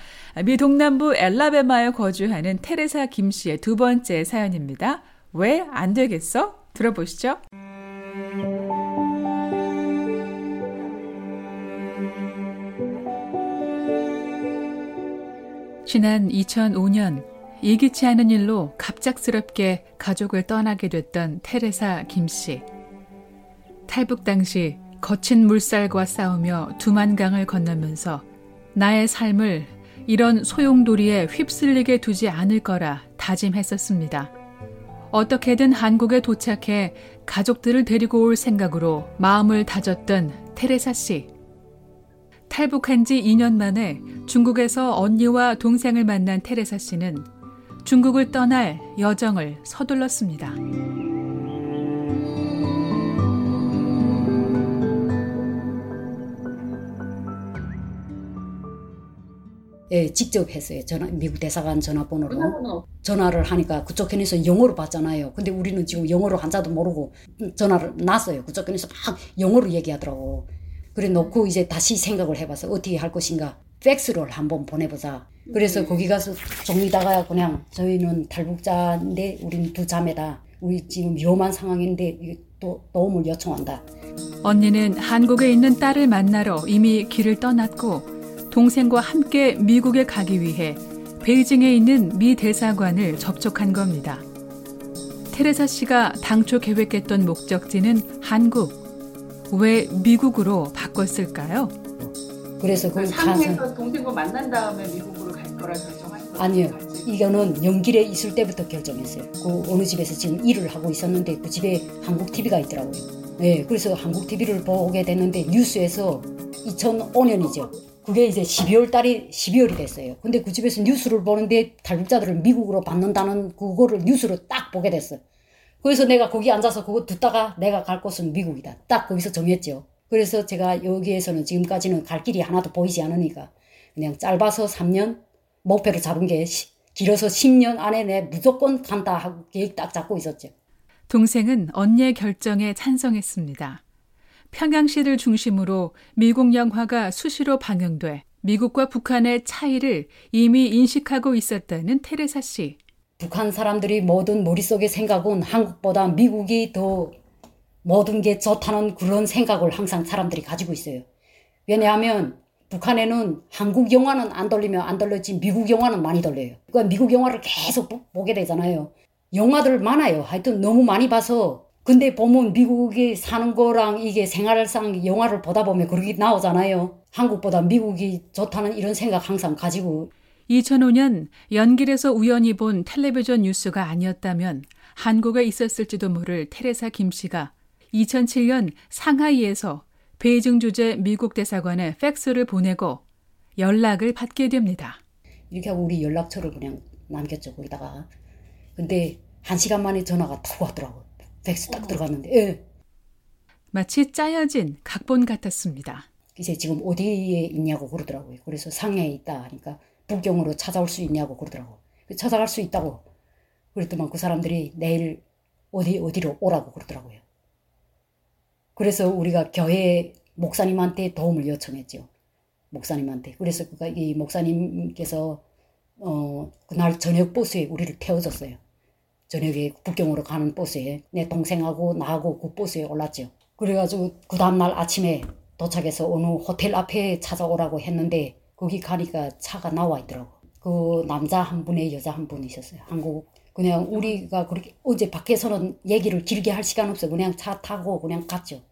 미 동남부 엘라베마에 거주하는 테레사 김 씨의 두 번째 사연입니다. 왜 안 되겠어? 들어보시죠. 지난 2005년 예기치 않은 일로 갑작스럽게 가족을 떠나게 됐던 테레사 김 씨. 탈북 당시 거친 물살과 싸우며 두만강을 건너면서 나의 삶을 이런 소용돌이에 휩쓸리게 두지 않을 거라 다짐했었습니다. 어떻게든 한국에 도착해 가족들을 데리고 올 생각으로 마음을 다졌던 테레사 씨. 탈북한 지 2년 만에 중국에서 언니와 동생을 만난 테레사 씨는 중국을 떠날 여정을 서둘렀습니다. 예, 직접 했어요. 전화, 미국 대사관 전화번호로. 전화를 하니까 그쪽 편에서 영어로 받잖아요. 근데 우리는 지금 영어로 한자도 모르고 전화를 놨어요. 그쪽 편에서 막 영어로 얘기하더라고. 그래 놓고 이제 다시 생각을 해봐서 어떻게 할 것인가. 팩스를 한번 보내보자. 그래서 음. 거기 가서 좀 이따가 그냥 저희는 탈북자인데 우리는 두 자매다. 우리 지금 위험한 상황인데 또 도움을 요청한다. 언니는 한국에 있는 딸을 만나러 이미 길을 떠났고 동생과 함께 미국에 가기 위해 베이징에 있는 미 대사관을 접촉한 겁니다. 테레사 씨가 당초 계획했던 목적지는 한국. 왜 미국으로 바꿨을까요? 그래서 그 한국에서 동생과 만난 다음에 미국으로 갈 거라 결정한? 아니요. 이거는 연길에 있을 때부터 결정했어요. 그 어느 집에서 지금 일을 하고 있었는데 그 집에 한국 TV가 있더라고요. 네, 그래서 한국 TV를 보게 됐는데 뉴스에서 2005년이죠. 그게 이제 12월 달이 12월이 됐어요. 근데 그 집에서 뉴스를 보는데 탈북자들을 미국으로 받는다는 그거를 뉴스로 딱 보게 됐어요. 그래서 내가 거기 앉아서 그거 듣다가 내가 갈 곳은 미국이다. 딱 거기서 정했죠. 그래서 제가 여기에서는 지금까지는 갈 길이 하나도 보이지 않으니까 그냥 짧아서 3년 목표를 잡은 게 길어서 10년 안에 내 무조건 간다 하고 계획 딱 잡고 있었죠. 동생은 언니의 결정에 찬성했습니다. 평양시를 중심으로 미국 영화가 수시로 방영돼 미국과 북한의 차이를 이미 인식하고 있었다는 테레사 씨. 북한 사람들이 모든 머릿속의 생각은 한국보다 미국이 더 모든 게 좋다는 그런 생각을 항상 사람들이 가지고 있어요. 왜냐하면 북한에는 한국 영화는 안 돌리면 안 돌렸지 미국 영화는 많이 돌려요. 그러니까 미국 영화를 계속 보게 되잖아요. 영화들 많아요. 하여튼 너무 많이 봐서 근데 보면 미국에 사는 거랑 이게 생활상 영화를 보다 보면 그렇게 나오잖아요. 한국보다 미국이 좋다는 이런 생각 항상 가지고. 2005년 연길에서 우연히 본 텔레비전 뉴스가 아니었다면 한국에 있었을지도 모를 테레사 김 씨가 2007년 상하이에서 베이징 주재 미국 대사관에 팩스를 보내고 연락을 받게 됩니다. 이렇게 하고 우리 연락처를 그냥 남겼죠, 거기다가. 근데 한 시간 만에 전화가 탁 왔더라고요. 팩스 딱 들어갔는데, 예. 마치 짜여진 각본 같았습니다. 이제 지금 어디에 있냐고 그러더라고요. 그래서 상해에 있다 하니까 북경으로 찾아올 수 있냐고 그러더라고. 찾아갈 수 있다고. 그랬더만 그 사람들이 내일 어디 어디로 오라고 그러더라고요. 그래서 우리가 교회 목사님한테 도움을 요청했죠. 목사님한테. 그래서 그가 이 목사님께서 어 그날 저녁 버스에 우리를 태워줬어요. 저녁에 북경으로 가는 버스에 내 동생하고 나하고 그 버스에 올랐죠. 그래가지고 그 다음날 아침에 도착해서 어느 호텔 앞에 찾아오라고 했는데 거기 가니까 차가 나와 있더라고. 그 남자 한 분에 여자 한분 있었어요. 한국 그냥 우리가 그렇게 어제 밖에서는 얘기를 길게 할 시간 없어. 그냥 차 타고 그냥 갔죠.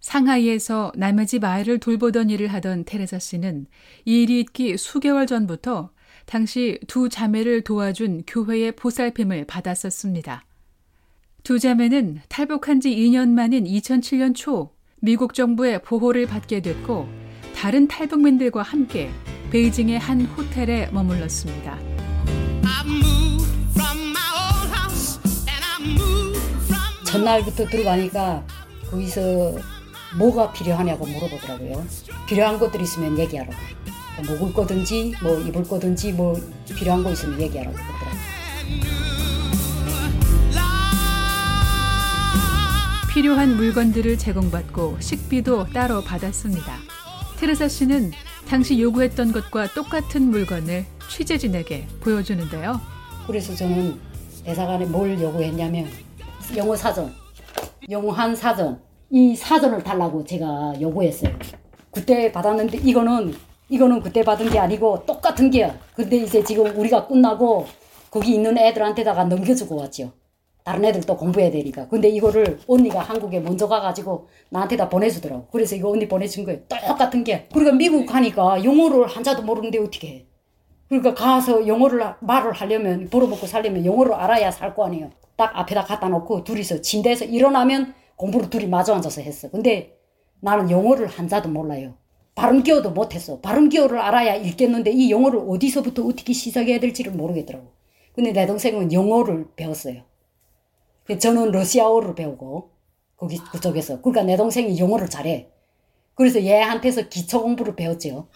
상하이에서 남의 집 아이를 돌보던 일을 하던 테레사 씨는 이 일이 있기 수개월 전부터 당시 두 자매를 도와준 교회의 보살핌을 받았었습니다. 두 자매는 탈북한 지 2년 만인 2007년 초 미국 정부의 보호를 받게 됐고 다른 탈북민들과 함께 베이징의 한 호텔에 머물렀습니다. 전날부터 들어가니까 거기서 뭐가 필요하냐고 물어보더라고요. 필요한 것들 있으면 얘기하라고. 먹을 거든지 뭐 입을 거든지 뭐 필요한 거 있으면 얘기하라고 그러더라고요. 필요한 물건들을 제공받고 식비도 따로 받았습니다. 테레사 씨는 당시 요구했던 것과 똑같은 물건을 취재진에게 보여주는데요. 그래서 저는 대사관에 뭘 요구했냐면 영어 사전, 영어한 사전, 이 사전을 달라고 제가 요구했어요. 그때 받았는데 이거는 이거는 그때 받은 게 아니고 똑같은 게야. 근데 이제 지금 우리가 끝나고 거기 있는 애들한테다가 넘겨주고 왔죠. 다른 애들도 공부해야 되니까. 근데 이거를 언니가 한국에 먼저 가가지고 나한테 다 보내주더라고. 그래서 이거 언니 보내준 거예요. 똑같은 게. 그러니까 미국 가니까 영어를 한자도 모르는데 어떻게 해. 그러니까 가서 영어를 말을 하려면 벌어먹고 살려면 영어를 알아야 살 거 아니에요. 딱 앞에다 갖다 놓고 둘이서 침대에서 일어나면 공부를 둘이 마주 앉아서 했어. 근데 나는 영어를 한자도 몰라요. 발음 기어도 못했어. 발음 기어를 알아야 읽겠는데 이 영어를 어디서부터 어떻게 시작해야 될지를 모르겠더라고. 근데 내 동생은 영어를 배웠어요. 저는 러시아어를 배우고 거기 그쪽에서 그러니까 내 동생이 영어를 잘해. 그래서 얘한테서 기초 공부를 배웠죠.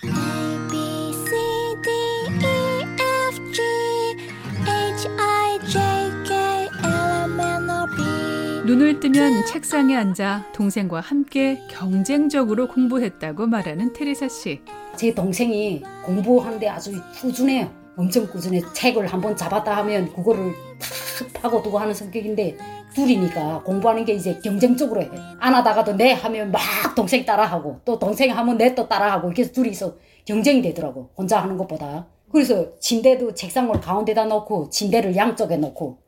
눈을 뜨면 책상에 앉아 동생과 함께 경쟁적으로 공부했다고 말하는 테레사 씨. 제 동생이 공부하는데 아주 꾸준해요. 엄청 꾸준해. 책을 한 번 잡았다 하면 그거를 탁 파고두고 하는 성격인데 둘이니까 공부하는 게 이제 경쟁적으로 해. 안 하다가도 내 하면 막 동생 따라하고 또 동생 하면 내 또 따라하고 이렇게 둘이서 경쟁이 되더라고. 혼자 하는 것보다. 그래서 침대도 책상을 가운데다 놓고 침대를 양쪽에 놓고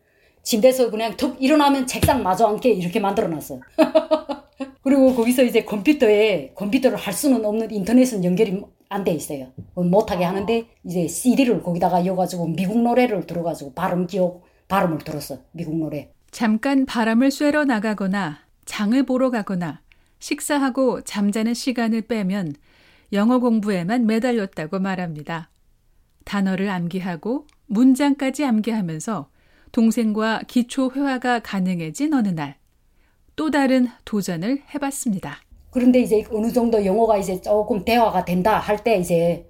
침대에서 그냥 툭 일어나면 책상 마주 앉게 이렇게 만들어 놨어. 그리고 거기서 이제 컴퓨터에 컴퓨터를 할 수는 없는 인터넷은 연결이 안 돼 있어요. 못하게 하는데 이제 CD를 거기다가 이어가지고 미국 노래를 들어가지고 발음 기억 발음을 들었어. 미국 노래. 잠깐 바람을 쐬러 나가거나 장을 보러 가거나 식사하고 잠자는 시간을 빼면 영어 공부에만 매달렸다고 말합니다. 단어를 암기하고 문장까지 암기하면서 동생과 기초 회화가 가능해진 어느 날 또 다른 도전을 해봤습니다. 그런데 이제 어느 정도 영어가 이제 조금 대화가 된다 할 때 이제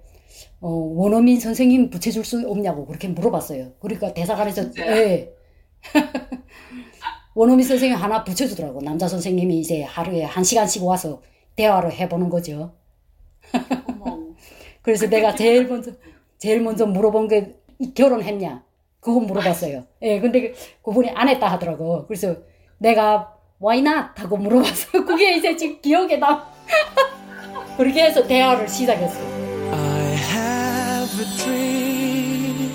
어, 원어민 선생님 붙여줄 수 없냐고 그렇게 물어봤어요. 그러니까 대사관에서 예. 원어민 선생님 하나 붙여주더라고. 남자 선생님이 이제 하루에 한 시간씩 와서 대화를 해보는 거죠. 그래서 내가 제일 먼저 제일 먼저 물어본 게 결혼했냐? 그거 물어봤어요. 예, 근데 그분이 안 했다 하더라고. 그래서 내가 why not? 하고 물어봤어요. 그게 이제 지금 기억에 남. 그렇게 해서 대화를 시작했어요. I have a dream,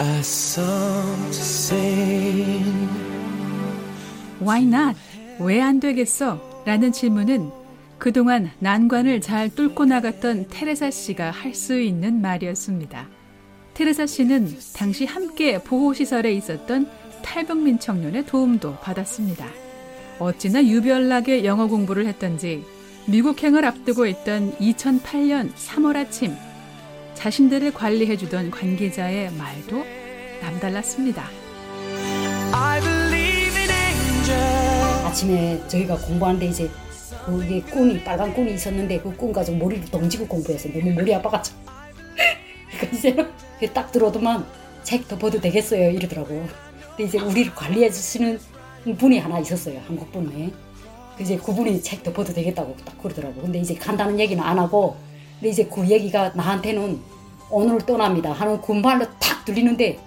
a song to sing. Why not? 왜 안 되겠어? 라는 질문은 그동안 난관을 잘 뚫고 나갔던 테레사 씨가 할 수 있는 말이었습니다. 테레사 씨는 당시 함께 보호시설에 있었던 탈북민 청년의 도움도 받았습니다. 어찌나 유별나게 영어 공부를 했던지 미국행을 앞두고 있던 2008년 3월 아침 자신들을 관리해주던 관계자의 말도 남달랐습니다. 아침에 저희가 공부하는데 이제 그게 꾼이 빨간 꾼이 있었는데 그꾼 가지고 머리를 덩지고 공부했어요. 너무 머리 아파가지고. 그러니까 이제는 딱 들어도만 책 덮어도 되겠어요 이러더라고. 근데 이제 우리를 관리해 주시는 분이 하나 있었어요 한국 분에. 이제 그분이 책 덮어도 되겠다고 딱 그러더라고. 근데 이제 간다는 얘기는 안 하고, 근데 이제 그 얘기가 나한테는 오늘 떠납니다 하는 군말로 탁 들리는데,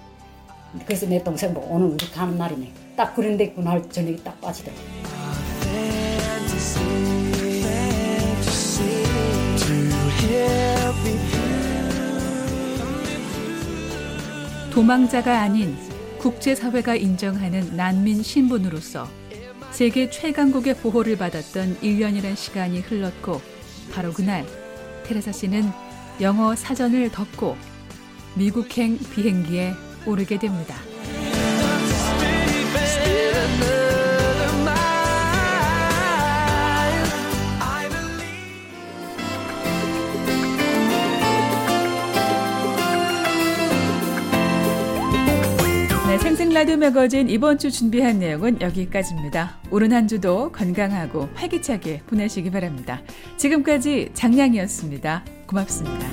그래서 내 동생 뭐 오늘 우리 가는 날이네. 딱 그런데 그날 저녁에 딱 빠지더라고. 도망자가 아닌 국제사회가 인정하는 난민 신분으로서 세계 최강국의 보호를 받았던 1년이란 시간이 흘렀고 바로 그날 테레사 씨는 영어 사전을 덮고 미국행 비행기에 오르게 됩니다. 생생 라디오 매거진 이번 주 준비한 내용은 여기까지입니다. 오른 한 주도 건강하고 활기차게 보내시기 바랍니다. 지금까지 장량이었습니다. 고맙습니다.